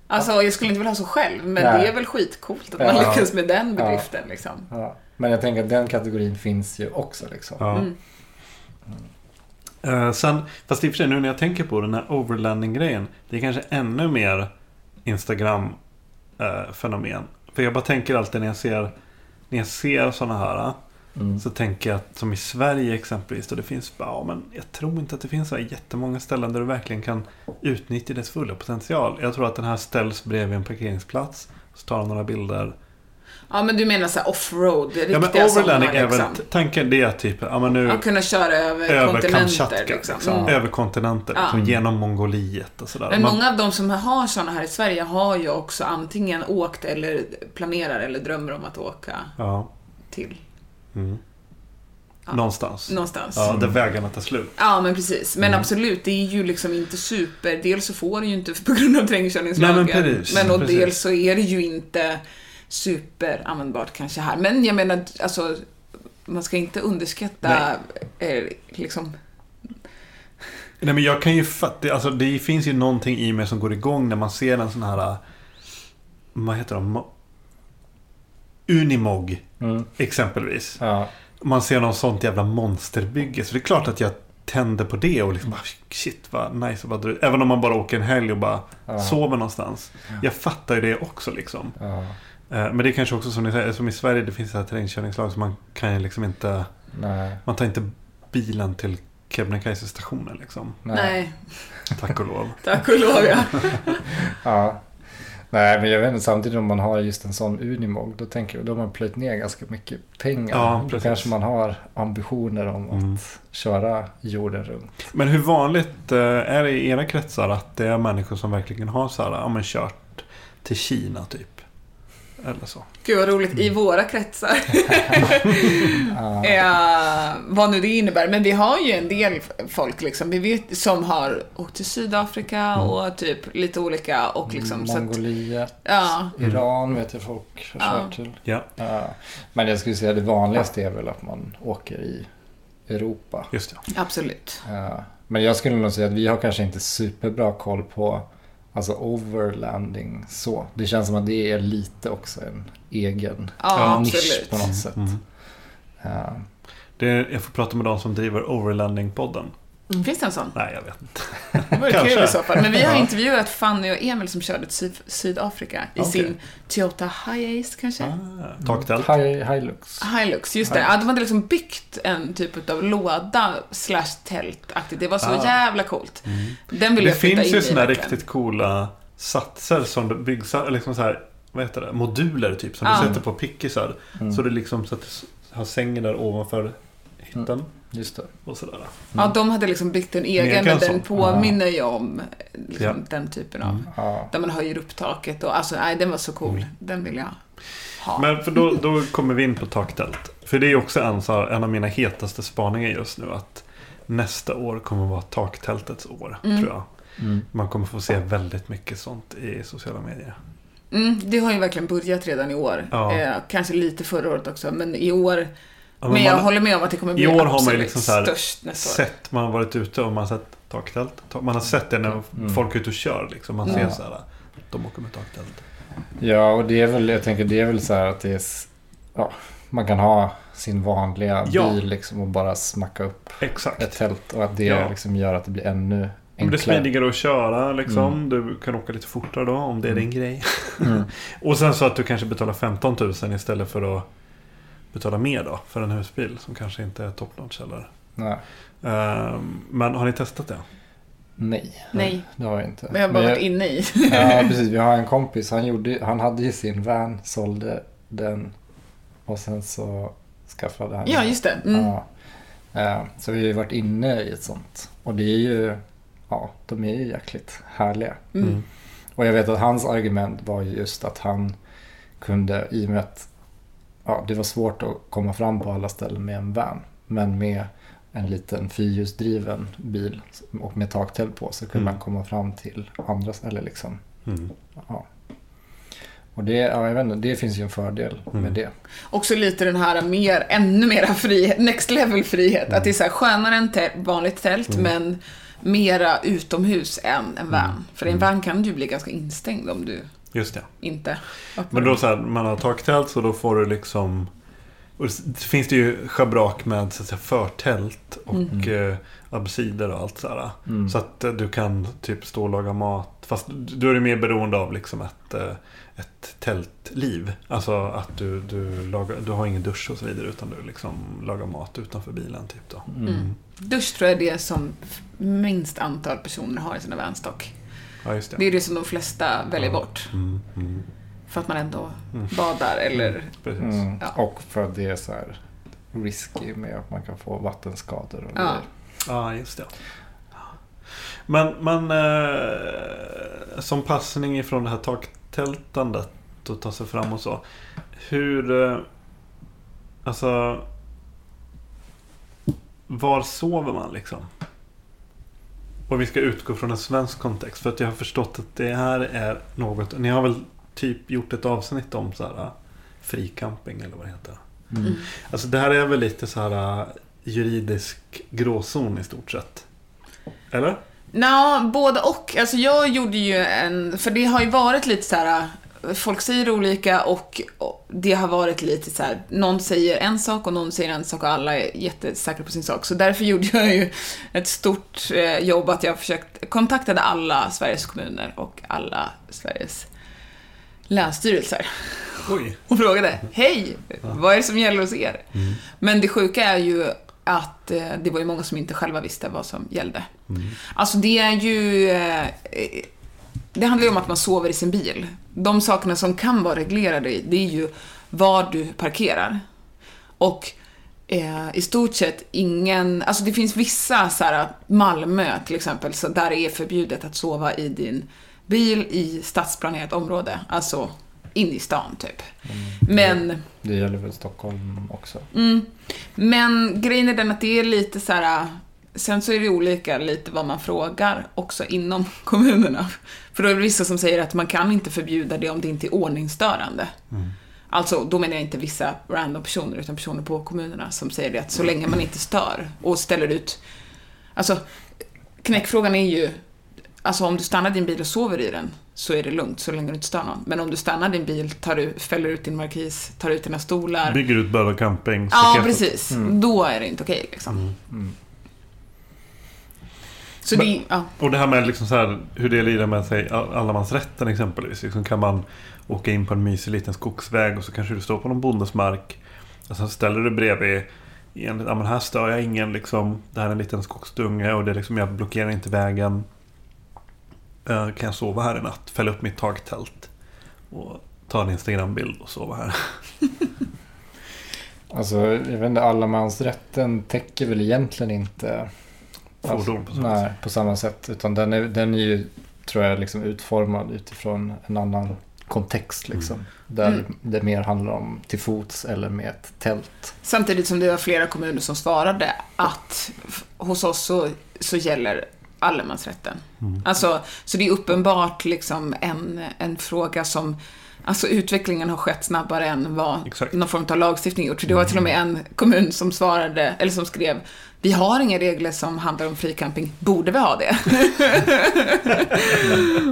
S4: Alltså jag skulle inte vilja ha så själv, men
S5: Nej.
S4: det är väl skitcoolt att man
S5: Ja.
S4: lyckas med den bedriften liksom.
S5: ja. Men jag tänker att den kategorin finns ju också liksom.
S3: Ja.
S4: Mm.
S3: Eh, sen, fast i och för sig nu när jag tänker på den här overlanding-grejen. Det är kanske ännu mer Instagram-fenomen. För jag bara tänker alltid när jag ser, när jag ser sådana här.
S5: Mm.
S3: Så tänker jag att som i Sverige exempelvis. Då det finns, ja, men jag tror inte att det finns så här jättemånga ställen där du verkligen kan utnyttja dess fulla potential. Jag tror att den här ställs bredvid en parkeringsplats. Så tar de några bilder.
S4: Ja, men du menar så här offroad, riktiga
S3: Ja men overlanding är väl,
S4: liksom.
S3: tanken det är typ, ja men nu
S4: Att kunna köra över,
S3: över
S4: kontinenter. Liksom.
S3: liksom.
S4: Mm.
S3: över kontinenter, liksom,
S4: Ja.
S3: genom Mongoliet och sådär.
S4: Men
S3: Man-
S4: många av de som har sådana här i Sverige har ju också antingen åkt eller planerar eller drömmer om att åka
S3: Ja.
S4: till
S3: Mm. Någonstans.
S4: någonstans.
S3: Ja, där vägarna tar slut.
S4: Ja, men precis. Men
S3: Mm.
S4: absolut, det är ju liksom inte super... Dels så får du ju inte på grund av terrängkörningslagen.
S3: Nej, men precis,
S4: Men och
S3: precis.
S4: dels så är det ju inte superanvändbart kanske här. Men jag menar, alltså, man ska inte underskatta eh, liksom...
S3: Nej men jag kan ju fatta, alltså det finns ju någonting i mig som går igång när man ser en sån här, vad heter de? Mo- Unimog,
S5: Mm.
S3: exempelvis.
S5: Ja.
S3: Man ser någon sånt jävla monsterbygge. Så det är klart att jag tänder på det och liksom bara, shit vad nice ut. Även om man bara åker en helg och bara
S5: Ja.
S3: sover någonstans. Jag fattar ju det också liksom.
S5: Ja.
S3: Eh, Men det är kanske också som ni säger, som i Sverige det finns så här terrängkörningslag så man kan ju liksom inte,
S5: Nej.
S3: man tar inte bilen till Kebnekaise stationen liksom.
S4: Nej,
S3: Tack och lov.
S4: tack och lov ja.
S5: Ja. Nej, men jag vet inte, samtidigt om man har just en sån Unimog, då tänker jag, då har man plöjt ner ganska mycket pengar.
S3: Ja,
S5: då kanske man har ambitioner om
S3: Mm.
S5: att köra jorden runt.
S3: Men hur vanligt eh, är det i era kretsar att det är människor som verkligen har så här, ja men kört till Kina typ? Eller så.
S4: Gud vad roligt, i våra kretsar. eh, vad nu det innebär. Men vi har ju en del folk liksom, vi vet, som har åkt till Sydafrika och typ lite olika och liksom så att,
S5: Mongoliet,
S4: Ja,
S5: Iran vet jag folk har
S4: Ja.
S5: kört till.
S3: Ja,
S5: Ja. Men jag skulle säga det vanligaste är väl att man åker i Europa.
S3: just det.
S4: absolut.
S5: Ja. Men jag skulle nog säga att vi har kanske inte superbra koll på alltså overlanding så. Det känns som att det är lite också en egen
S4: Ja,
S5: nisch
S4: absolut.
S5: på något sätt.
S3: Mm.
S5: Ja.
S3: Det är, jag får prata med de som driver Overlanding-podden.
S4: Mm, Finns det en sån?
S3: Nej, jag vet inte.
S4: Det vore kul i så fall. Men vi har intervjuat Fanny och Emil som körde till Syd- Sydafrika i
S3: Okej.
S4: sin Toyota Hiace kanske?
S3: Ah, taktält.
S5: Hi, Hilux.
S4: Hilux, just det. Ja, de hade liksom byggt en typ av låda slash tältaktigt. Det var så
S3: Ah.
S4: jävla coolt. Den vill
S3: Det
S4: jag flytta
S3: finns
S4: in
S3: ju
S4: i
S3: såna här
S4: verkligen.
S3: riktigt coola satser som det byggs, liksom så här, vad heter det, moduler typ som
S4: Ja.
S3: du sätter på pickisar.
S5: Mm.
S3: Så det liksom så att du har sängen där ovanför hytten
S5: Just det.
S3: och sådär.
S4: Ja, de hade liksom byggt en egen, men den påminner ju om liksom,
S3: Ja.
S4: den typen av...
S5: Ja.
S4: Där man höjer upp taket och alltså, nej, den var så cool. Den vill jag ha.
S3: Mm. Men för då, då kommer vi in på taktält. För det är också en, så här, en av mina hetaste spaningar just nu. Att nästa år kommer vara taktältets år,
S4: Mm.
S3: tror jag.
S5: Mm.
S3: Man kommer få se väldigt mycket sånt i sociala medier.
S4: Mm, det har ju verkligen börjat redan i år.
S3: Ja.
S4: Eh, kanske lite förra året också, men i år...
S3: Ja,
S4: men jag
S3: man-
S4: håller med om att det kommer bli
S3: I år har man ju liksom så här
S4: störst nästa år.
S3: sett, man har varit ute och man har sett taktält. Man har sett det när
S5: Mm.
S3: folk är ute och kör. Liksom. Man
S4: Mm.
S3: ser så här, de åker med taktält.
S5: Ja, och det är väl, jag tänker det är väl så här att det är, ja, man kan ha sin vanliga
S3: Ja.
S5: bil liksom och bara smacka upp
S3: Exakt.
S5: ett tält och att det
S3: Ja.
S5: liksom gör att det blir ännu
S3: Om det är
S5: enklare.
S3: smidigare att köra liksom.
S5: Mm.
S3: Du kan åka lite fortare då om det är
S5: Mm.
S3: din grej.
S5: Mm.
S3: och sen så att du kanske betalar 15 000 istället för att betala mer då för en husbil som kanske inte är top notch eller.
S5: Nej.
S3: Ehm, men har ni testat det?
S5: Nej,
S4: Nej.
S5: det har jag inte.
S4: Men jag har bara
S5: Men
S4: varit inne i.
S5: Ja, precis. Vi har en kompis. Han, gjorde, han hade ju sin van, sålde den och sen så skaffade han.
S4: Ja, just det. Mm.
S5: Ja. Eh, Så vi har ju varit inne i ett sånt. Och det är ju, ja, de är ju jäkligt härliga.
S4: Mm.
S5: Och jag vet att hans argument var ju just att han kunde, i och med att ja, det var svårt att komma fram på alla ställen med en van. Men med en liten fyrhjulsdriven bil och med taktält på så kunde
S3: Mm.
S5: man komma fram till andra ställen. Liksom.
S3: Mm.
S5: Ja. Och det, ja, jag vet inte, det finns ju en fördel med
S3: Mm.
S5: det.
S4: Också lite den här mer, ännu mera frihet, next level frihet. Att det är så här skönare än tä- vanligt tält, men mera utomhus än en van. För i en van kan du ju bli ganska instängd om du
S3: Just det.
S4: inte öppnar
S3: Men då så här, man har taktält så då får du liksom och det finns det ju schabrak med så att säga, förtält och
S4: Mm.
S3: eh, absider och allt sådär.
S5: Mm.
S3: Så att eh, du kan typ stå och laga mat. Fast då är du mer beroende av liksom ett, eh, ett tältliv. Alltså att du, du, lagar, du har ingen dusch och så vidare utan du liksom lagar mat utanför bilen. Typ då.
S4: Mm. Dusch tror jag är det som minst antal personer har i sina vanstock.
S3: Ja, just det.
S4: Det är det som de flesta väljer
S3: Ja.
S4: bort.
S3: Mm, mm.
S4: för att man ändå badar eller...
S3: Precis.
S5: Mm.
S4: Ja.
S5: Och för att det är så här risky med att man kan få vattenskador och
S4: Ja.
S5: grejer.
S3: Ja, just det. Men, men eh, som passning ifrån det här taktältandet och ta sig fram och så. Hur... Eh, alltså... Var sover man liksom? Och vi ska utgå från en svensk kontext. För att jag har förstått att det här är något... Ni har väl typ gjort ett avsnitt om så här fricamping eller vad det heter.
S5: Mm.
S3: Alltså det här är väl lite så här äh, juridisk gråzon i stort sett. Eller?
S4: Nå, både och. Alltså jag gjorde ju en, för det har ju varit lite så här. Folk säger olika och det har varit lite så här. någon säger en sak och någon säger en sak och alla är jättesäkra på sin sak. Så därför gjorde jag ju ett stort eh, jobb att jag försökte, kontaktade alla Sveriges kommuner och alla Sveriges länsstyrelser
S3: Oj.
S4: och frågade Hej, vad är det som gäller hos er? Men det sjuka är ju att eh, det var ju många som inte själva visste vad som gällde. Alltså det är ju... Eh, det handlar ju om att man sover i sin bil. De sakerna som kan vara reglerade, det är ju var du parkerar. Och eh, i stort sett ingen... Alltså det finns vissa, så här, Malmö till exempel, så där är förbjudet att sova i din bil i stadsplanerat område. Alltså in i stan, typ. Men...
S5: Det gäller väl Stockholm också?
S4: Mm. Men grejen är den att det är lite så här. Sen så är det olika lite vad man frågar också inom kommunerna. För då är det vissa som säger att man kan inte förbjuda det om det inte är ordningsstörande. Alltså, då menar jag inte vissa random personer, utan personer på kommunerna som säger det att så länge man inte stör och ställer ut... Alltså, knäckfrågan är ju... Alltså om du stannar din bil och sover i den så är det lugnt så länge du inte stör någon. Men om du stannar din bil, tar ut, fäller ut din markis, tar ut dina stolar.
S3: Bygger ut Böda camping.
S4: Ja, precis. Då är det inte okej liksom. Så
S3: Men-
S4: det, ja.
S3: Och det här med liksom så här, hur det lirar med sig all- allemansrätten exempelvis. Liksom kan man åka in på en mysig liten skogsväg och så kanske du står på någon bondes mark. Och sen ställer du bredvid en, ja men här stör jag ingen liksom. Det här är en liten skogsdunge och det liksom, jag blockerar inte vägen. Eh, kan jag sova här i natt? Fälla upp mitt taktält. Och ta en Instagram-bild och sova här.
S5: Alltså, jag vet inte, allemansrätten täcker väl egentligen inte
S3: Fordon på samma
S5: nej,
S3: sätt.
S5: på samma sätt. Utan den är, den är ju, tror jag, liksom utformad utifrån en annan kontext. Liksom, Där
S4: Mm.
S5: det mer handlar om till fots eller med ett tält.
S4: Samtidigt som det var flera kommuner som svarade att hos oss så, så gäller allemansrätten. Alltså, så det är uppenbart liksom en, en fråga som Alltså utvecklingen har skett snabbare än vad
S3: Exakt.
S4: någon form av lagstiftning gjort. För det var till och med en kommun som svarade, eller som skrev vi har inga regler som handlar om fricamping, borde vi ha det?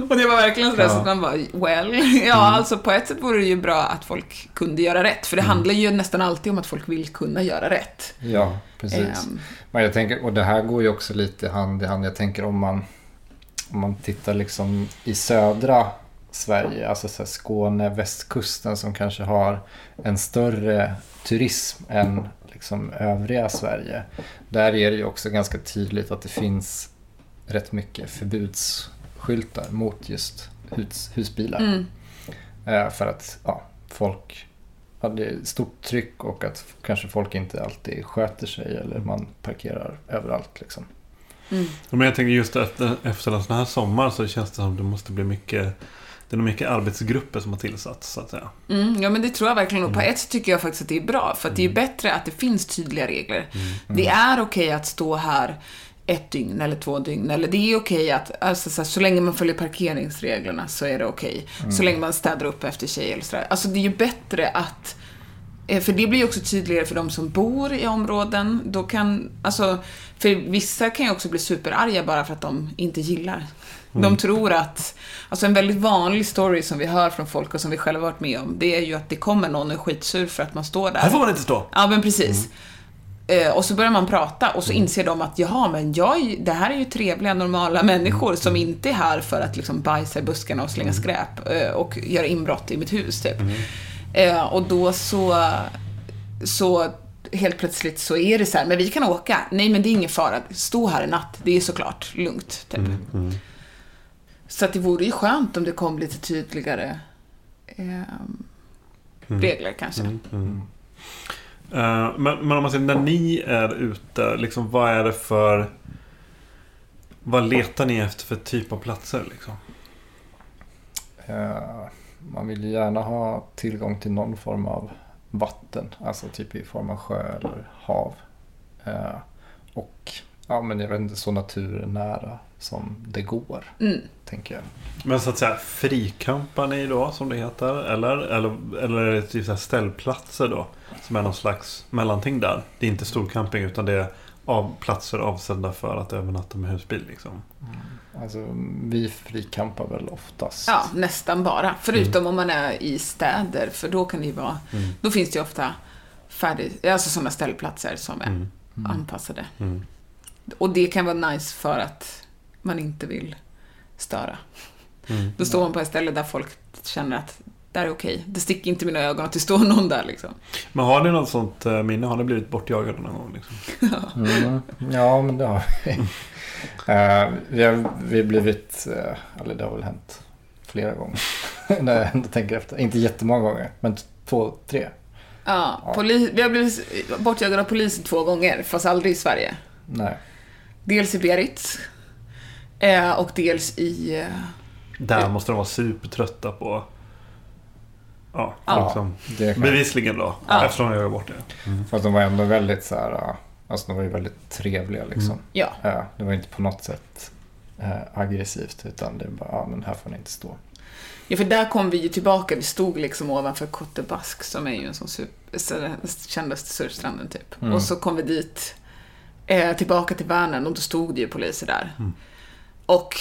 S4: och det var verkligen sådär så att man bara, well, ja alltså på ett sätt vore det ju bra att folk kunde göra rätt. För det handlar ju nästan alltid om att folk vill kunna göra rätt.
S5: Ja, precis.
S4: Ehm,
S5: Men jag tänker, och det här går ju också lite hand i hand. Jag tänker om man, om man tittar liksom i södra Sverige, alltså så här Skåne, västkusten som kanske har en större turism än liksom övriga Sverige. Där är det ju också ganska tydligt att det finns rätt mycket förbudsskyltar mot just hus, husbilar.
S4: Mm.
S5: Eh, för att ja, folk är stort tryck och att kanske folk inte alltid sköter sig eller man parkerar överallt. Liksom.
S4: mm.
S3: Men jag tänker just efter, efter en sån här sommar så känns det som det måste bli mycket Det är nog mycket arbetsgrupper som har tillsatts så att säga.
S4: Mm, ja men det tror jag verkligen. Och på ett sätt tycker jag faktiskt att det är bra. För att det är bättre att det finns tydliga regler. Det är okej att stå här ett dygn eller två dygn. Eller det är okej att, alltså, så, här, så länge man följer parkeringsreglerna så är det okej. Så länge man städar upp efter sig eller sådär. Alltså det är ju bättre att för det blir ju också tydligare för de som bor i områden. Då kan, alltså, för vissa kan ju också bli superarga bara för att de inte gillar. De tror att, alltså en väldigt vanlig story som vi hör från folk och som vi själva varit med om, det är ju att det kommer någon och är skitsur för att man står där.
S3: Här får man inte stå!
S4: Ja, men precis. Eh, och så börjar man prata och så inser de att jaha, men jag, det här är ju trevliga, normala människor som inte är här för att liksom bajsa i buskarna och slänga skräp eh, och göra inbrott i mitt hus, typ. Eh, och då så, så helt plötsligt så är det så här, men vi kan åka. Nej, men det är ingen fara. Stå här i natt. Det är såklart lugnt, typ. Så att det vore ju skönt om det kom lite tydligare ehm, regler kanske.
S3: Mm, mm. Eh, men, men om man säger när ni är ute, liksom, vad är det för... Vad letar ni efter för typ av platser? Liksom?
S5: Eh, man vill ju gärna ha tillgång till någon form av vatten. Alltså typ i form av sjö eller hav. Eh, och ja, men jag vet inte, så naturnära som det går.
S4: Mm.
S5: Tänker jag.
S3: Men så att säga frikampar ni då som det heter? Eller, eller, eller är det typ så här ställplatser då? Som är någon slags mellanting där? Det är inte storcamping utan det är av platser avsedda för att övernatta med husbil liksom.
S5: Alltså vi frikampar väl oftast.
S4: Ja, nästan bara. Förutom om man är i städer, för då kan det ju vara...
S3: Mm.
S4: Då finns det ju ofta färdig, alltså sådana ställplatser som är
S3: Mm.
S4: anpassade.
S3: Mm.
S4: Och det kan vara nice för att man inte vill störa.
S3: Mm.
S4: Då står man på ett ställe där folk känner att det här är okej. Det sticker inte i mina ögon att det står någon där liksom.
S3: Men har ni något sånt eh, minne? Har ni blivit bortjagade någon gång? Liksom?
S5: Mm. Ja, men det har vi. Eh, vi, har, vi har blivit, uh, eller det har väl hänt flera gånger. När jag ändå tänker efter. Inte jättemånga gånger, men två, tre.
S4: Ja,
S5: Ja.
S4: Vi har blivit bortjagade av polisen två gånger, fast aldrig i Sverige.
S5: Nej.
S4: Dels i Biarritz eh, och dels i... Eh,
S3: Där måste de vara supertrötta på... Ja,
S4: Ja.
S3: folk som...
S5: Det kan,
S3: Bevisligen då.
S4: Ja.
S3: Eftersom de jagar bort det.
S5: Fast de var ändå väldigt så här, uh, alltså de var ju väldigt trevliga liksom.
S4: ja,
S5: Ja, det var inte på något sätt eh, aggressivt utan det var ja men här får ni inte stå.
S4: Ja, för där kom vi ju tillbaka. Vi stod liksom ovanför Basque som är ju en sån super, kändaste surfstranden typ.
S5: Mm.
S4: Och så kom vi dit, eh, tillbaka till Vänern och då stod det ju poliser där. Och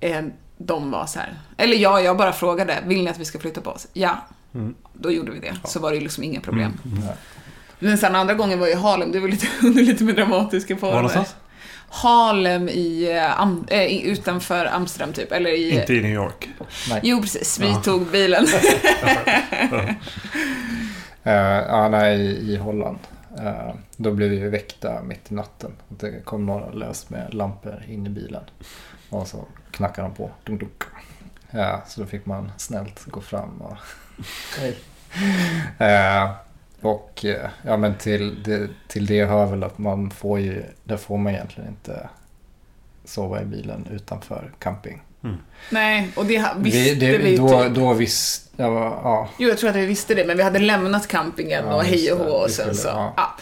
S4: eh, de var så här, eller ja, jag bara frågade, vill ni att vi ska flytta på oss? Ja.
S3: Mm.
S4: Då gjorde vi det. Så var det ju liksom inga problem. Men sen andra gången var ju Harlem, det var lite, under lite mer dramatiska former.
S3: Var någonstans?
S4: Harlem i, eh, am, i- utanför Amsterdam typ, eller i...
S3: Inte i New York.
S5: Nej.
S4: Jo, precis. Vi tog bilen.
S5: Eh, ja, nej, i, i Holland. Eh, då blev vi väckta mitt i natten. Det kom några lös med lampor in i bilen. Och så knackade de på. Dunk, dunk. Ja, så då fick man snällt gå fram och... Hej. Eh, och eh, ja, men till det, till det hör väl att man får ju... Där får man egentligen inte sova i bilen utanför camping.
S4: Nej, och det visste
S5: Vi, det,
S4: vi
S5: då,
S4: typ.
S5: då visst... Ja, ja,
S4: Jo, jag tror att vi visste det, men vi hade lämnat campingen
S5: Ja,
S4: och hej och hå och sen så...
S5: ja.
S4: Ja.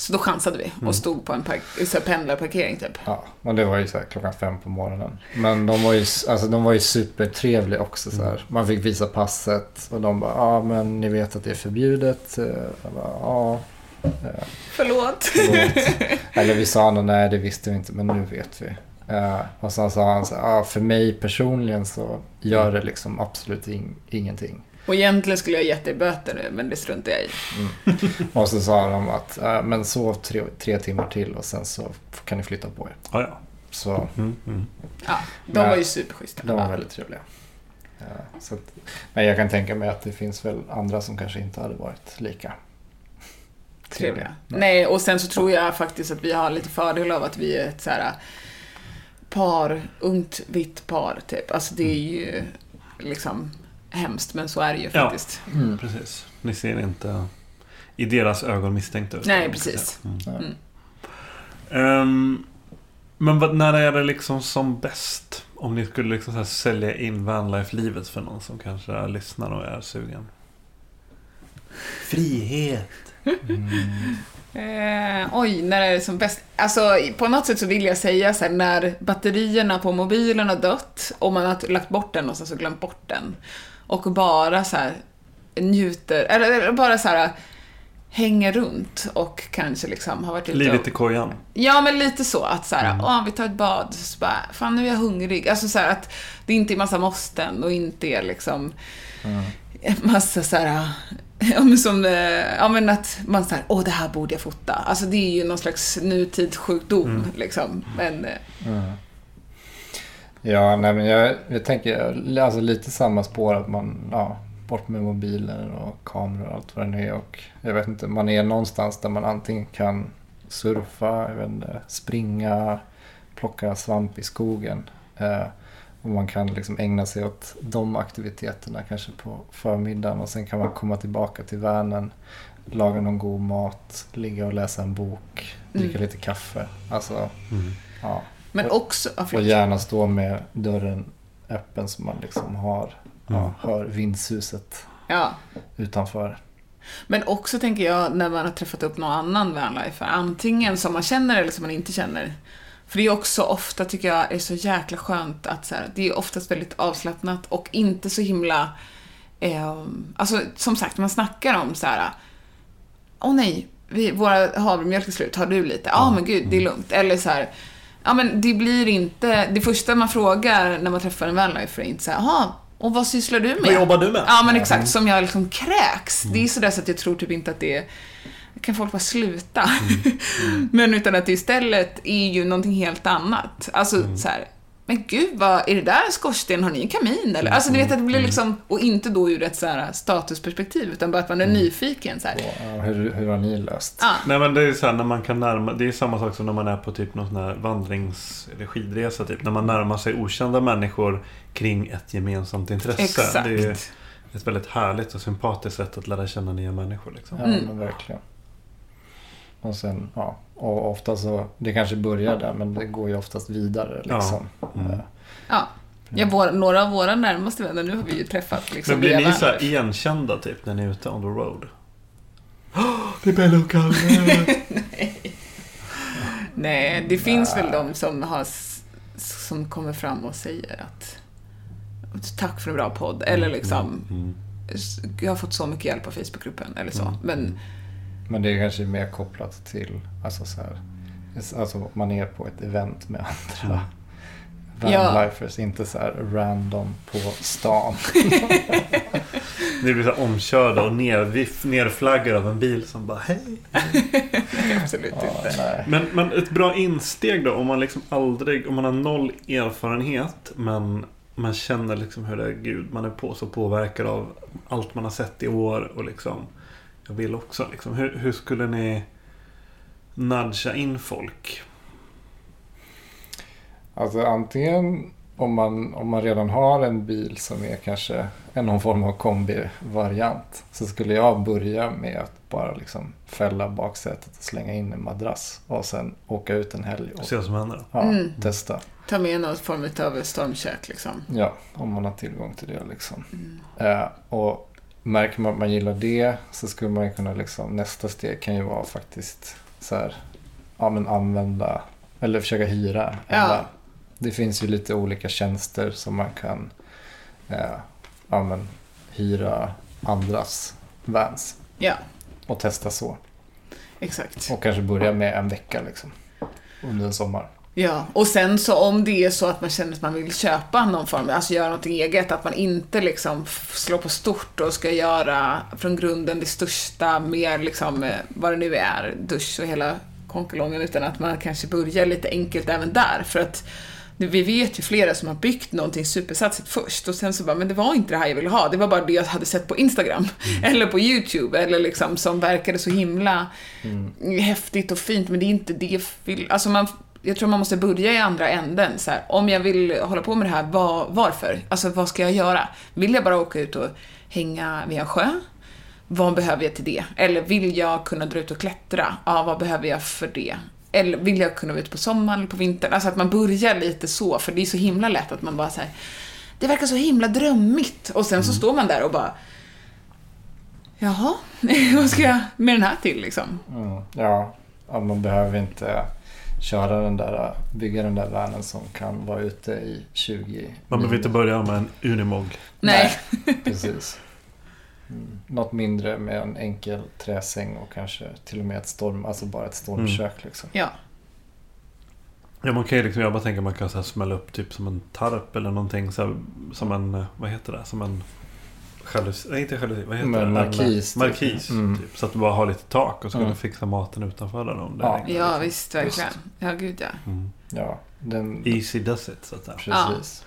S4: Så då chansade vi och stod på en park, pendlarparkering typ.
S5: Ja, och det var ju så här klockan fem på morgonen. Men de var ju, alltså, de var ju supertrevliga också. Så här. Man fick visa passet och de bara, ja men ni vet att det är förbjudet. Eh, Jag bara, ja. eh,
S4: Förlåt.
S5: förlåt. Eller vi sa nog, nej det visste vi inte men nu vet vi. Eh, och sen sa han så ja för mig personligen så gör det liksom absolut ing- ingenting.
S4: Och egentligen skulle jag gett dig böter nu, men det struntar jag i.
S5: Och så sa de att, eh, men sov tre, tre timmar till och sen så kan ni flytta på er.
S3: Ja, ja.
S5: Så
S3: Mm, mm.
S4: Ja, de
S5: Nej.
S4: var ju superschyssta.
S5: De var väldigt trevliga. Ja, så att, men jag kan tänka mig att det finns väl andra som kanske inte hade varit lika
S4: trevliga. Nej, och sen så tror jag faktiskt att vi har lite fördel av att vi är ett så här par, ungt vitt par typ. Alltså det är ju liksom hemskt, men så är det ju
S3: Ja.
S4: faktiskt.
S3: Mm, precis. Ni ser inte i deras ögon misstänkta ut.
S4: Nej, precis.
S3: Mm.
S4: Mm.
S3: Ehm, men vad, när är det liksom som bäst? Om ni skulle liksom så här sälja in vanlife-livet för någon som kanske lyssnar och är sugen. Frihet.
S4: Eh, oj, när är det som bäst? Alltså, på något sätt så vill jag säga så här, när batterierna på mobilen har dött och man har lagt bort den och sen så glömt bort den. Och bara så här njuter, eller, bara så här hänger runt och kanske liksom har varit ute
S3: Livet i kojan.
S4: Ja, men lite så. Att så här, åh, vi tar ett bad. Så bara, fan nu är jag hungrig. Alltså så här, att det inte är massa måsten och inte är liksom en massa så här, ja men som, eh, ja men att man säger åh det här borde jag fota. Alltså det är ju någon slags nutidssjukdom liksom. Men, eh,
S5: Ja, nej men jag, jag tänker alltså lite samma spår att man, ja, bort med mobiler och kameror och allt vad det är. Och jag vet inte, man är någonstans där man antingen kan surfa, jag vet inte, springa, plocka svamp i skogen. Eh, Och man kan liksom ägna sig åt de aktiviteterna kanske på förmiddagen och sen kan man komma tillbaka till Vänern, laga någon god mat, ligga och läsa en bok, dricka
S4: Mm.
S5: lite kaffe. Alltså, ja.
S4: Men också... ja,
S5: och gärna stå med dörren öppen så man liksom har,
S3: Mm.
S5: ja, hör vindsuset
S4: Ja.
S5: utanför.
S4: Men också tänker jag när man har träffat upp någon annan vanlifer, antingen som man känner eller som man inte känner. För det är också ofta, tycker jag, är så jäkla skönt att så här, det är oftast väldigt avslappnat och inte så himla... Eh, alltså, som sagt, man snackar om så här. Åh nej, vi, våra havremjölk är slut, har du lite? Ja, men gud, det är lugnt. Eller så här, ja men det blir inte... Det första man frågar när man träffar en vanlifer är inte så här, jaha, och vad sysslar du med?
S8: Vad jobbar du med?
S4: Ja, men exakt. Som jag liksom kräks. Det är sådär så att jag tror typ inte att det är... Kan folk bara sluta? men utan att det istället är ju någonting helt annat. Alltså så här. Men gud, vad, är det där en skorsten? Har ni en kamin eller? Alltså, du vet att det blir liksom, och inte då ur ett så här statusperspektiv, utan bara att man är nyfiken så här.
S5: Ja, hur, hur har ni löst?
S4: Ja,
S3: Nej men det är så här när man kan närma Det är samma sak som när man är på typ någon sån här vandrings eller skidresa typ. När man närmar sig okända människor kring ett gemensamt intresse.
S4: exakt.
S3: Det är ett väldigt härligt och sympatiskt sätt att lära känna nya människor liksom.
S5: Ja,
S4: Mm.
S5: men verkligen. Och sen, ja, och ofta så, det kanske börjar där men det går ju oftast vidare liksom.
S3: Mm.
S5: Eh,
S4: Ja. Ja, vår, några av våra närmaste vänner, nu har vi ju träffat liksom
S3: Men blir ni så här igenkända typ när ni är ute on the road? det är Bello och Kalle!
S4: Nej, det finns väl de som har som kommer fram och säger att tack för en bra podd, eller liksom
S3: Mm.
S4: jag har fått så mycket hjälp av Facebookgruppen, eller så.
S3: Mm.
S4: Men
S5: Men det är kanske mer kopplat till, alltså så här, alltså man är på ett event med andra
S4: Ja.
S5: vanlifers, inte så här random på stan.
S3: Ni blir så omkörda och nerflaggade av en bil som bara hej.
S4: absolut
S5: Ja,
S4: inte.
S5: nej.
S3: Men, men ett bra insteg då om man liksom aldrig, om man har noll erfarenhet men man känner liksom hur det är, gud, man är på, så påverkad av allt man har sett i år och liksom jag vill också liksom. Hur, hur skulle ni nudga in folk?
S5: Alltså antingen om man, om man redan har en bil som är kanske en någon form av kombi-variant så skulle jag börja med att bara liksom fälla baksätet och slänga in en madrass och sen åka ut en helg och
S3: Se vad som händer.
S5: ja,
S4: Mm.
S5: testa.
S4: Ta med någon form av stormkök liksom.
S5: Ja, om man har tillgång till det liksom. Eh, och märker man att man gillar det så skulle man ju kunna liksom, nästa steg kan ju vara faktiskt så här, ja men använda, eller försöka hyra
S4: Ja.
S5: Det finns ju lite olika tjänster som man kan eh, ja, men, hyra andras vans
S4: Ja,
S5: och testa så.
S4: exakt.
S5: Och kanske börja med en vecka liksom. Under en sommar.
S4: Ja, och sen så om det är så att man känner att man vill köpa någon form, alltså göra något eget, att man inte liksom slår på stort och ska göra från grunden det största, mer liksom, eh, vad det nu är, dusch och hela konkelongen, utan att man kanske börjar lite enkelt även där. För att vi vet ju flera som har byggt någonting supersatsigt först och sen så bara, men det var inte det här jag ville ha, det var bara det jag hade sett på Instagram, eller på YouTube, eller liksom som verkade så himla häftigt och fint, men det är inte det alltså man jag tror man måste börja i andra änden. Så här, om jag vill hålla på med det här, var, varför? Alltså vad ska jag göra? Vill jag bara åka ut och hänga vid en sjö? Vad behöver jag till det? Eller vill jag kunna dra ut och klättra? Ja, vad behöver jag för det? Eller vill jag kunna vara ute på sommaren eller på vintern? Alltså att man börjar lite så, för det är så himla lätt att man bara säger det verkar så himla drömmigt. Och sen så står man där och bara Jaha, vad ska jag med den här till liksom?
S5: Mm. Ja, ja, man behöver inte köra den där, bygga den där vanen som kan vara ute i 20
S3: Man behöver inte börja med en Unimog.
S4: Nej.
S5: Precis. Mm. Något mindre med en enkel träsäng och kanske till och med ett storm, alltså bara ett stormkök liksom.
S4: Ja.
S3: Ja, man kan ju liksom, jag bara tänker man kan så här smälla upp typ som en tarp eller någonting så här, som en, vad heter det? Som en jalusi, nej inte jalusi, vad heter
S5: Men
S3: det? En,
S5: markis, typ.
S3: Markis,
S5: Mm.
S3: typ. Så att du bara har lite tak och så kan
S5: Mm.
S3: du fixa maten utanför där om det
S5: Ja.
S3: regnar,
S4: Ja,
S3: liksom.
S4: visst, verkligen. Ja, gud ja.
S3: Mm.
S5: Ja, den,
S3: Easy does it, så att säga.
S5: precis.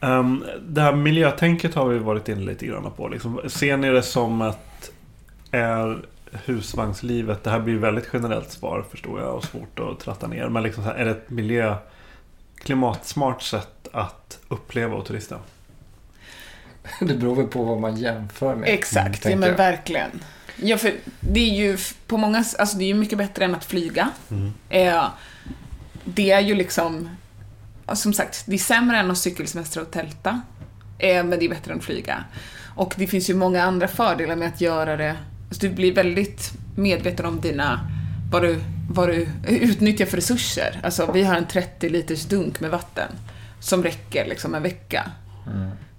S3: Um, det här miljötänket har vi varit inne lite grann på. Liksom, ser ni det som att är husvagnslivet, det här blir ju väldigt generellt svar förstår jag och svårt att tratta ner. Men liksom så här, är det ett miljö, klimatsmart sätt att uppleva och turista?
S5: Det beror väl på vad man jämför med.
S4: Exakt, ja,
S5: tänker
S4: men
S5: jag.
S4: verkligen. Ja, för det är ju på många, alltså det är ju mycket bättre än att flyga.
S3: Mm.
S4: Eh, det är ju liksom, ja, som sagt, det är sämre än att cykelsemestra och tälta. Eh, men det är bättre än att flyga. Och det finns ju många andra fördelar med att göra det. Alltså du blir väldigt medveten om dina, vad du, vad du utnyttjar för resurser. Alltså vi har en 30 liters dunk med vatten som räcker liksom en vecka.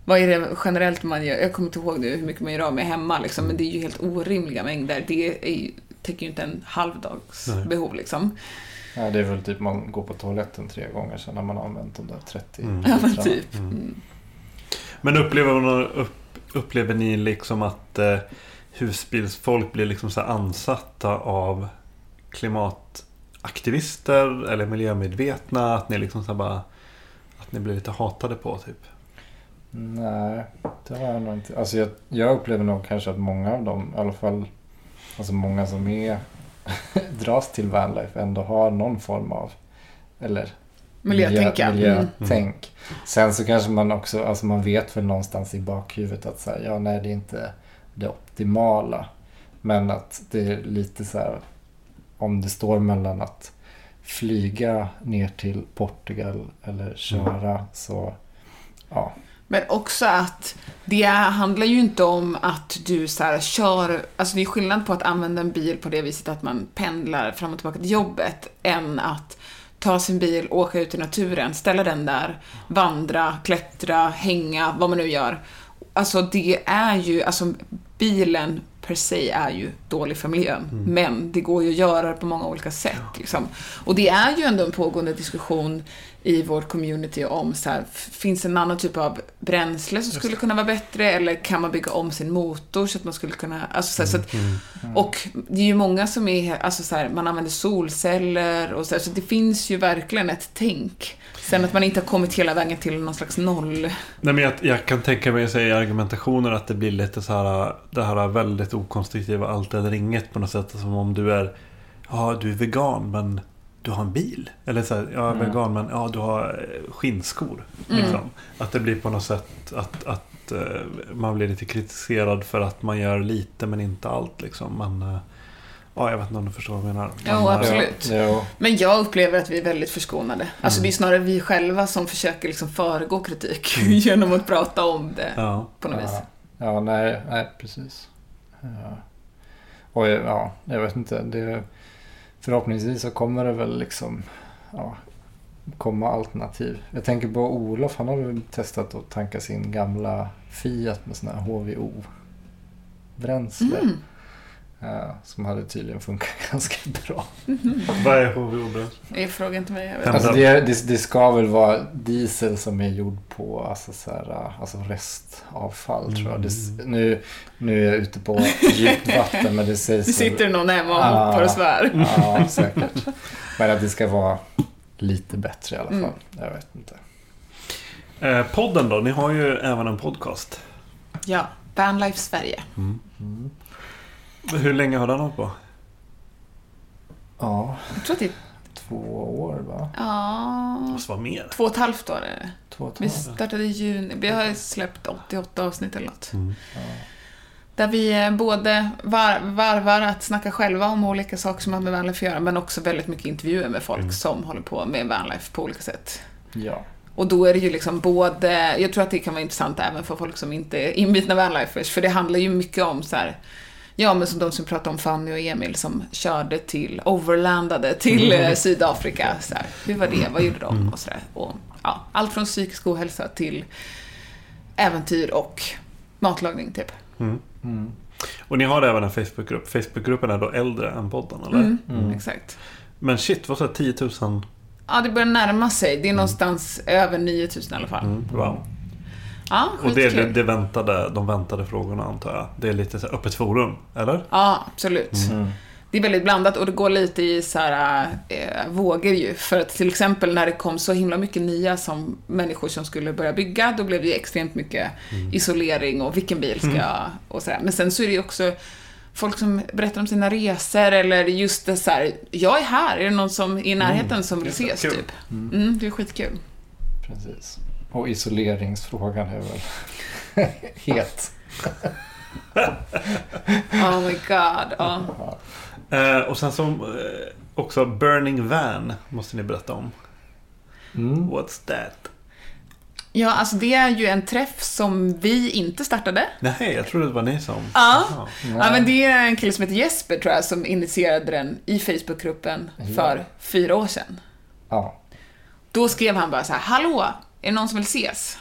S4: Vad är det generellt man gör? Jag kommer inte ihåg nu hur mycket man gör av med hemma liksom, men det är ju helt orimliga mängder. Det är ju, täcker ju inte en halvdags
S3: Nej.
S4: behov liksom.
S5: Ja, det är väl typ man går på toaletten tre gånger sen när man har använt de där 30
S3: Mm.
S4: Ja, men typ. Mm.
S3: Men upplever, man, upp, upplever ni liksom att eh, husbilsfolk blir liksom så ansatta av klimataktivister eller miljömedvetna? Att ni liksom så bara att ni blir lite hatade på typ?
S5: Nej, det har jag nog inte. Alltså jag, jag upplever nog kanske att många av dem, i alla fall alltså många som är dras till vanlife ändå har någon form av eller
S4: Miljötänka.
S5: miljö,
S4: Mm.
S5: miljötänk. Sen så kanske man också, alltså man vet väl någonstans i bakhuvudet att så här, ja nej det är inte det optimala. Men att det är lite så här om det står mellan att flyga ner till Portugal eller köra så ja.
S4: Men också att det handlar ju inte om att du så här kör, alltså det är skillnad på att använda en bil på det viset att man pendlar fram och tillbaka till jobbet, än att ta sin bil, åka ut i naturen, ställa den där, vandra, klättra, hänga, vad man nu gör. Alltså det är ju, alltså bilen per se är ju dålig för miljön, men det går ju att göra det på många olika sätt. Liksom. Och det är ju ändå en pågående diskussion i vårt community om så här, finns det en annan typ av bränsle som skulle kunna vara bättre eller kan man bygga om sin motor så att man skulle kunna, alltså så, här, så att, och det är ju många som är, alltså så här, man använder solceller och så här, så det finns ju verkligen ett tänk. Sen att man inte har kommit hela vägen till någon slags noll.
S3: Nej, men jag, jag kan tänka mig säga i argumentationen att det blir lite så här det här väldigt okonstruktiva allt eller inget på något sätt. Som om du är, ja du är vegan men du har en bil. Eller så här, jag är vegan men ja du har eh, skinnskor. Liksom. Att det blir på något sätt att, att eh, man blir lite kritiserad för att man gör lite men inte allt liksom. Men, eh, ja jag vet inte om du förstår vad jag menar.
S4: Jo,
S3: Men, eh,
S4: absolut.
S5: Ja, jo.
S4: Men jag upplever att vi är väldigt förskonade. Alltså det är snarare vi själva som försöker liksom föregå kritik genom att prata om det
S3: Ja.
S4: på något vis.
S5: Ja, ja nej, nej, precis. Ja. Och ja, jag vet inte. Det, förhoppningsvis så kommer det väl liksom ja, komma alternativ. Jag tänker på Olof, han har väl testat att tanka sin gamla Fiat med sån här HVO-bränsle.
S4: Mm.
S5: Ja, som hade tydligen funkat ganska bra.
S3: Vad är HVO?
S4: Det frågar inte mig. Jag vet.
S3: Ja.
S5: Alltså det, det, det ska väl vara diesel som är gjord på alltså så här, alltså restavfall tror jag. Det, nu, nu är jag ute på djupt vatten men det sägs
S4: Det
S5: väl-
S4: sitter någon hemma och
S5: Ah.
S4: hoppar och svär.
S5: Ja, säkert. Men att det ska vara lite bättre i alla fall.
S4: Mm.
S5: Jag vet inte.
S3: Eh, podden då? Ni har ju även en podcast.
S4: Ja, Vanlife Sverige.
S3: Hur länge har den hållit på?
S5: Ja,
S4: Jag tror att det är
S5: två år va?
S4: ja,
S3: Måste vara mer.
S4: två och ett halvt år är det.
S5: Två och ett
S4: Vi
S5: halvt.
S4: startade i juni. Vi har släppt 88 avsnitt eller något.
S3: Mm.
S4: Där vi eh, både var, varvar att snacka själva om olika saker som har med Vanlife att göra, men också väldigt mycket intervjuer med folk som håller på med Vanlife på olika sätt.
S5: Ja.
S4: Och då är det ju liksom både, jag tror att det kan vara intressant även för folk som inte är inbitna Vanlifers, för det handlar ju mycket om så här, ja men som de som pratade om Fanny och Emil som körde till, overlandade till eh, Sydafrika. Så här, hur var det, vad gjorde de och sådär. Och ja, allt från psykisk ohälsa till äventyr och matlagning typ.
S5: Mm.
S3: Och ni har även en Facebookgrupp. Facebookgruppen är då äldre än podden, eller?
S4: Mm. Exakt.
S3: Men shit, vad sa jag? 10 000?
S4: Ja, det börjar närma sig. Det är någonstans över 9000 i alla fall.
S3: Mm, wow.
S4: Ja,
S3: Och det är det, det väntade, de väntade frågorna antar jag. Det är lite så här öppet forum, eller?
S4: Ja, absolut.
S5: Mm.
S4: Det är väldigt blandat och det går lite i så här, eh, vågor ju. För att till exempel när det kom så himla mycket nya som människor som skulle börja bygga, då blev det ju extremt mycket isolering och vilken bil ska jag och sådär. Men sen så är det ju också folk som berättar om sina resor eller just det så här, jag är här, är det någon som är i närheten som vill ses typ? Mm, det är skitkul.
S5: Precis. Och isoleringsfrågan är väl het.
S4: Oh my god. Ja.
S3: Eh, och sen så eh, också Burning Van måste ni berätta om.
S5: Mm.
S3: What's that?
S4: ja, alltså det är ju en träff som vi inte startade.
S3: Nej, jag trodde det var ni som...
S4: Ja. Ja, men det är en kille som heter Jesper tror jag som initierade den i Facebookgruppen för fyra år sedan.
S5: Ja.
S4: Då skrev han bara så här, hallå, är det någon som vill ses?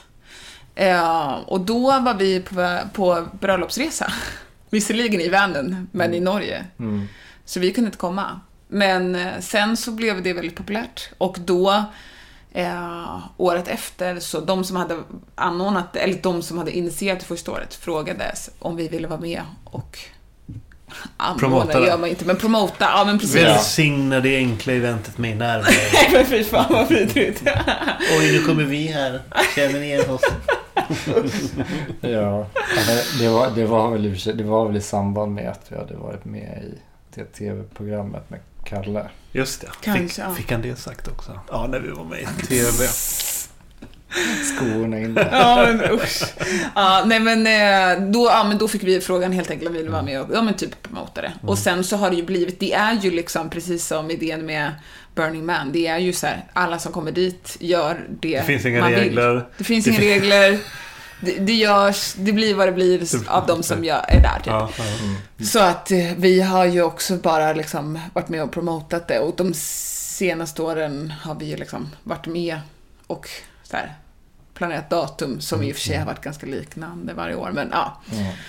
S4: Eh, och då var vi på, på bröllopsresa. Visserligen i vanen, men i Norge.
S5: Mm.
S4: Så vi kunde inte komma. Men eh, sen så blev det väldigt populärt. Och då, eh, året efter, så de som hade anordnat, eller de som hade initierat det första året, frågades om vi ville vara med och
S3: Promota det.
S4: gör man inte, men promota, ja men precis.
S3: Välsigna det enkla eventet med närvaro.
S4: Nej men fy fan vad vidrigt.
S3: Oj, nu kommer vi här. Känner ni igen oss?
S5: Ja, det, var, det, var väl, det var väl i samband med att vi hade varit med i det tv-programmet med Kalle.
S3: Just det.
S4: Kanske,
S3: fick,
S4: ja.
S3: fick han det sagt också? Ja, när vi var med i TV.
S5: Skorna inne.
S4: Ja, men usch. Ja, nej men, eh, då, ja, men då fick vi frågan helt enkelt om vi ville vara med och ja, men typ promota det. Och sen så har det ju blivit, det är ju liksom precis som idén med Burning Man, det är ju så här, alla som kommer dit gör det
S3: Det finns inga
S4: man vill.
S3: regler.
S4: Det finns inga regler. Det, det görs, det blir vad det blir av de som gör, är där typ.
S3: Ja, ja.
S4: Så att eh, vi har ju också bara liksom varit med och promotat det och de senaste åren har vi ju liksom varit med och så här, planerat datum som i och för sig har varit ganska liknande varje år. Men ja.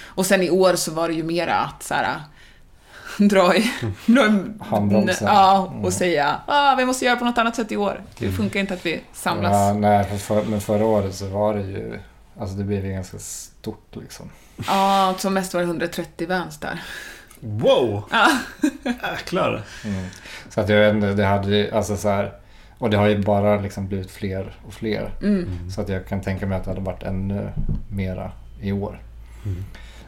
S4: Och sen i år så var det ju mera att så här, dra i,
S5: Handbromsen.
S4: Ja, och säga ah, vi måste göra på något annat sätt i år. Det funkar inte att vi samlas.
S5: Ja, nej, för, för, men förra året så var det ju... Alltså det blev ju ganska stort liksom.
S4: Ja, som mest var det 130 vans där.
S3: Wow!
S4: Ja.
S3: Jäklar.
S5: Mm. Så att jag vet inte, det hade ju, alltså så här... Och det har ju bara liksom blivit fler och fler.
S4: Mm.
S5: Så att jag kan tänka mig att det hade varit ännu mera i år.
S3: Mm.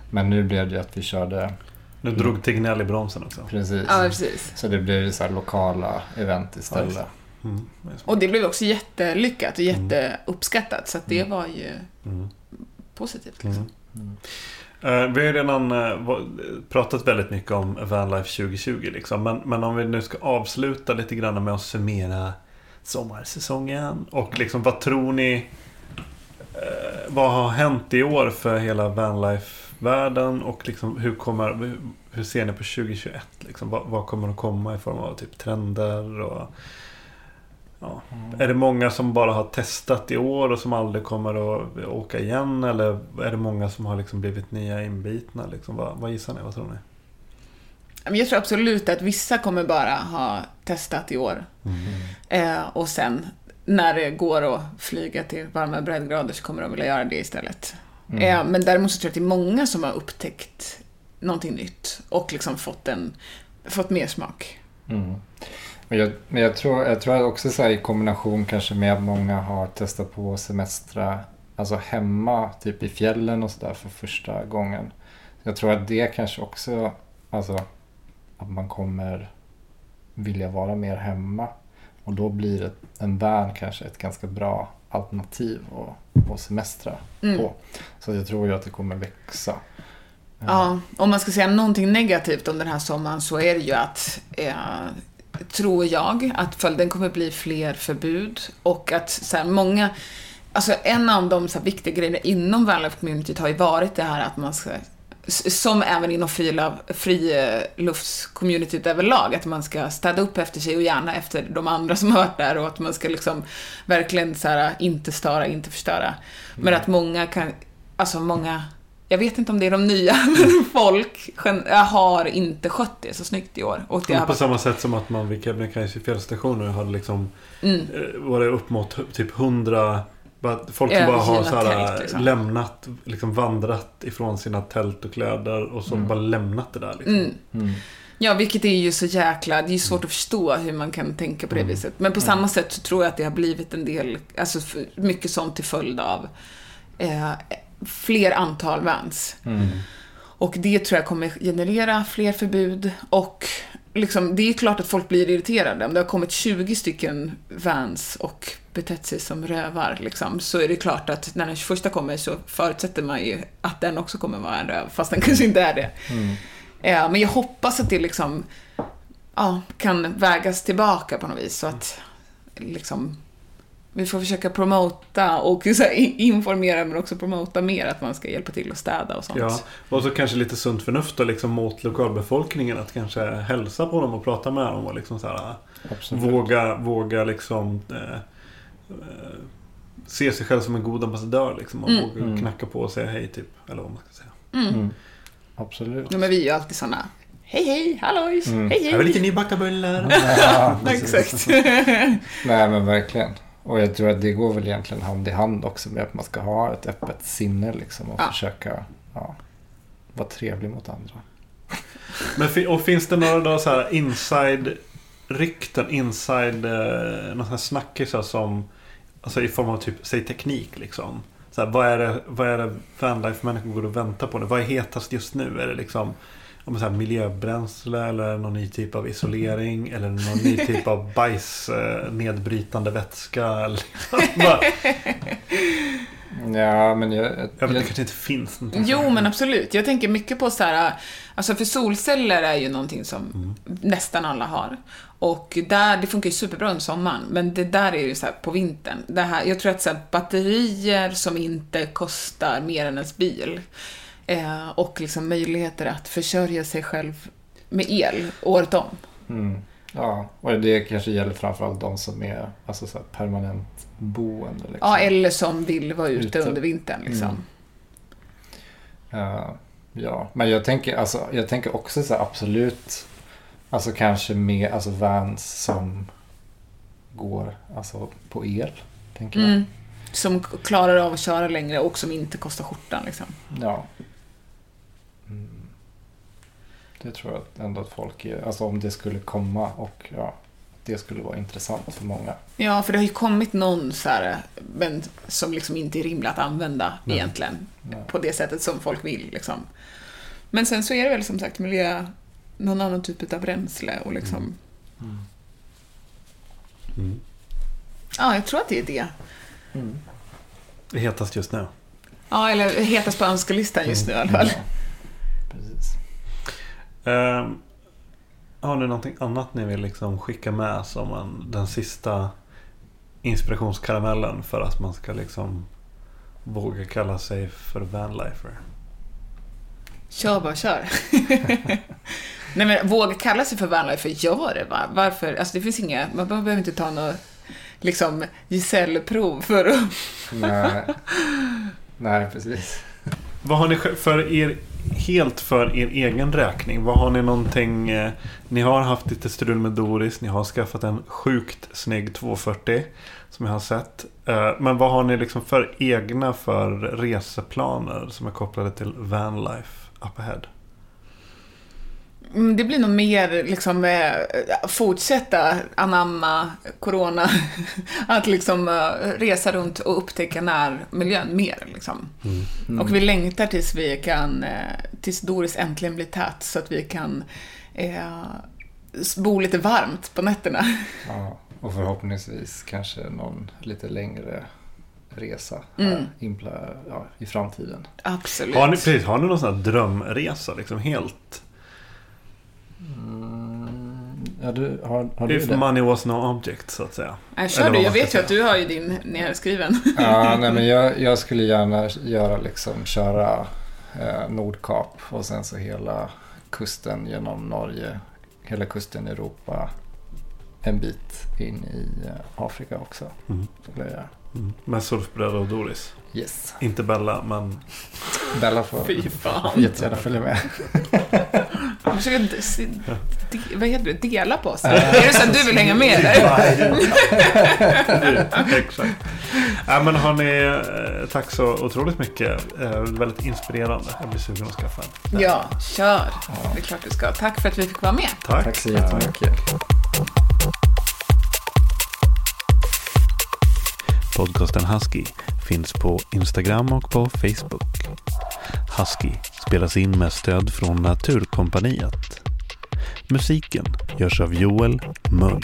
S5: Men nu blev det ju att vi körde
S3: Nu drog Tegnell i bromsen också.
S5: precis.
S4: Ja, precis.
S5: Så det blev så här lokala event istället.
S3: Mm.
S4: Och det blev också jättelyckat och jätteuppskattat. Så att det var ju
S3: Mm.
S4: positivt. Liksom.
S3: Eh, vi har ju redan eh, pratat väldigt mycket om Vanlife 2020. Liksom. Men, men om vi nu ska avsluta lite grann med att summera sommarsäsongen. Och liksom, vad tror ni... Eh, vad har hänt i år för hela Vanlife-världen? Och liksom, hur, kommer, hur, ser ni på 2021? Liksom, vad, vad kommer att komma i form av typ trender? Och, ja. Är det många som bara har testat i år och som aldrig kommer att åka igen? Eller är det många som har liksom blivit nya inbitna? Liksom? Vad, vad gissar ni? Vad tror ni?
S4: Jag tror absolut att vissa kommer bara ha testat i år. Eh, och sen när det går att flyga till varma breddgrader så kommer de vilja göra det istället. Eh, men däremot så tror jag att det är många som har upptäckt någonting nytt och liksom fått, en, fått mer smak.
S5: Mm. Men, jag, men jag tror, jag tror också så i kombination kanske med att många har testat på att semestra alltså hemma, typ i fjällen och sådär för första gången. Jag tror att det kanske också, alltså att man kommer vilja vara mer hemma. Och då blir en van kanske ett ganska bra alternativ att, att semestra
S4: Mm.
S5: på. Så jag tror ju att det kommer växa.
S4: Ja, om man ska säga någonting negativt om den här sommaren så är det ju att, eh, tror jag, att följden kommer bli fler förbud och att så här, många, alltså en av de så här, viktiga grejerna inom Vanlife Communityt har ju varit det här att man ska som även inom friluftscommunityt överlag, att man ska städa upp efter sig och gärna efter de andra som har varit där och att man ska liksom verkligen så här, inte störa, inte förstöra. Men att många kan, alltså många jag vet inte om det är de nya, men folk har inte skött det så snyggt i år. Och det har
S3: På
S4: varit,
S3: samma sätt som att man vid Kebnekaise fjällstationer hade liksom
S4: mm,
S3: eh, var det upp mot typ hundra bara- Folk som bara har så här,
S4: tält, liksom.
S3: lämnat, liksom vandrat ifrån sina tält och kläder och så bara lämnat det där. Liksom.
S4: mm.
S5: Mm.
S4: Ja, vilket är ju så jäkla... Det är ju svårt att förstå hur man kan tänka på det viset. Men på samma sätt så tror jag att det har blivit en del, alltså mycket sånt till följd av eh, fler antal vans.
S5: Mm.
S4: Och det tror jag kommer generera fler förbud och liksom, det är klart att folk blir irriterade. Om det har kommit 20 stycken vans och betett sig som rövar, liksom, så är det klart att när den 21 kommer så förutsätter man ju att den också kommer vara en röv, fast den kanske inte är det.
S5: Mm.
S4: Ja, men jag hoppas att det liksom ja, kan vägas tillbaka på något vis, så att liksom vi får försöka promota och så här, informera men också promota mer att man ska hjälpa till att städa och sånt.
S3: Ja, och så kanske lite sunt förnuft då, liksom mot lokalbefolkningen. Att kanske hälsa på dem och prata med dem och liksom så här,
S5: Absolut.
S3: våga, våga liksom eh, eh, se sig själv som en god ambassadör liksom. Och
S4: Mm.
S3: våga
S5: Mm.
S3: knacka på och säga hej typ. Eller vad man ska säga.
S4: Mm.
S5: Mm. Absolut.
S4: Ja, men vi är ju alltid såna Hej hej, hallojs,
S5: Mm.
S4: hej hej.
S3: Jag vill lite nybakta bullar.
S5: Ja.
S4: Exakt.
S5: Nej men verkligen. Och jag tror att det går väl egentligen hand i hand också med att man ska ha ett öppet sinne liksom och
S4: Ja.
S5: försöka ja, vara trevlig mot andra.
S3: Men och finns det några då så här inside rykten, inside eh, här snackisar som Alltså i form av typ, säg teknik liksom. Så här, vad är det, vad är det vanlife-människor går och väntar på nu? Vad är hetast just nu? Är det liksom om så här, miljöbränsle eller någon ny typ av isolering? Eller någon ny typ av bajs eh, vätska? Eller, bara,
S5: Ja men jag...
S3: jag vet, det kanske inte finns någonting
S4: Jo, men absolut. Jag tänker mycket på så här, alltså för solceller är ju någonting som
S3: Mm.
S4: nästan alla har. Och där, det funkar ju superbra under sommaren, men det där är ju så här på vintern. Det här, jag tror att så här, batterier som inte kostar mer än ens bil eh, och liksom möjligheter att försörja sig själv med el året om.
S5: Mm. Ja, och det kanske gäller framförallt de som är alltså, så permanent boende. Liksom.
S4: Ja, eller som vill vara ute,
S5: Ute.
S4: under vintern liksom.
S5: Mm. Ja, ja, men jag tänker, alltså, jag tänker också så här, absolut, alltså kanske med alltså vans som går alltså, på el. Tänker jag.
S4: Mm. Som k- klarar av att köra längre och som inte kostar skjortan liksom.
S5: Ja. Mm. Det tror jag ändå att folk är, alltså om det skulle komma och ja, det skulle vara intressant för många.
S4: Ja, för det har ju kommit någon så här, men som liksom inte är rimlig att använda
S3: Nej.
S4: egentligen.
S5: Ja.
S4: På det sättet som folk vill liksom. Men sen så är det väl som sagt miljö, någon annan typ av bränsle och liksom.
S3: Mm.
S4: Ja, jag tror att det är det.
S3: Det är hetast just nu.
S4: Ja, eller hetast på önskelistan just nu i alla fall.
S5: Ja, precis.
S3: Ehm, har ni någonting annat ni vill liksom skicka med som en, den sista inspirationskaramellen för att man ska liksom våga kalla sig för vanlifer?
S4: Kör bara, kör. Nej men våga kalla sig för vanlifer, gör det va? Varför? Alltså det finns inga, man behöver inte ta något liksom gesällprov för att...
S5: Nej. Nej, precis.
S3: Vad har ni för er, helt för er egen räkning? Vad har ni någonting, eh, ni har haft lite strul med Doris, ni har skaffat en sjukt snygg 240 som jag har sett. Eh, men vad har ni liksom för egna för reseplaner som är kopplade till vanlife up ahead?
S4: Mm, Det blir nog mer liksom eh, fortsätta anamma corona. Att liksom eh, resa runt och upptäcka närmiljön mer liksom. Och vi längtar tills vi kan, eh, tills Doris äntligen blir tät så att vi kan eh, bo lite varmt på nätterna.
S5: Ja, och förhoppningsvis kanske någon lite längre resa
S4: Mm.
S5: här inpla- ja, i framtiden.
S4: Absolut.
S3: Har ni, precis, har ni någon sån här drömresa liksom helt?
S5: Ja, du, har, har du
S3: If
S5: det?
S3: money was no object så att säga.
S4: Nej, kör
S3: Eller
S4: du, jag vet ju att du har ju din nerskriven.
S5: Ja, nej, men jag, jag skulle gärna göra liksom, köra eh, Nordkap och sen så hela kusten genom Norge, hela kusten i Europa, en bit in i eh, Afrika också.
S3: Mm.
S5: Skulle jag göra.
S3: Mm. Med surfbräda och Doris.
S5: Yes.
S3: Inte Bella, men
S5: Bella får
S4: Fy fan.
S5: jättegärna följa med.
S4: Jag försöker de, vad heter det? Dela på sig. Är det så att du vill hänga med eller?
S3: Exakt. Ja, men har ni, eh, tack så otroligt mycket. Eh, väldigt inspirerande. Jag blir sugen att skaffa en.
S4: Ja, kör. Det är klart du ska. Tack för att vi fick vara med.
S3: Tack.
S5: Tack så jättemycket.
S3: Podcasten Husky finns på Instagram och på Facebook. Husky spelas in med stöd från Naturkompaniet. Musiken görs av Joel Möll.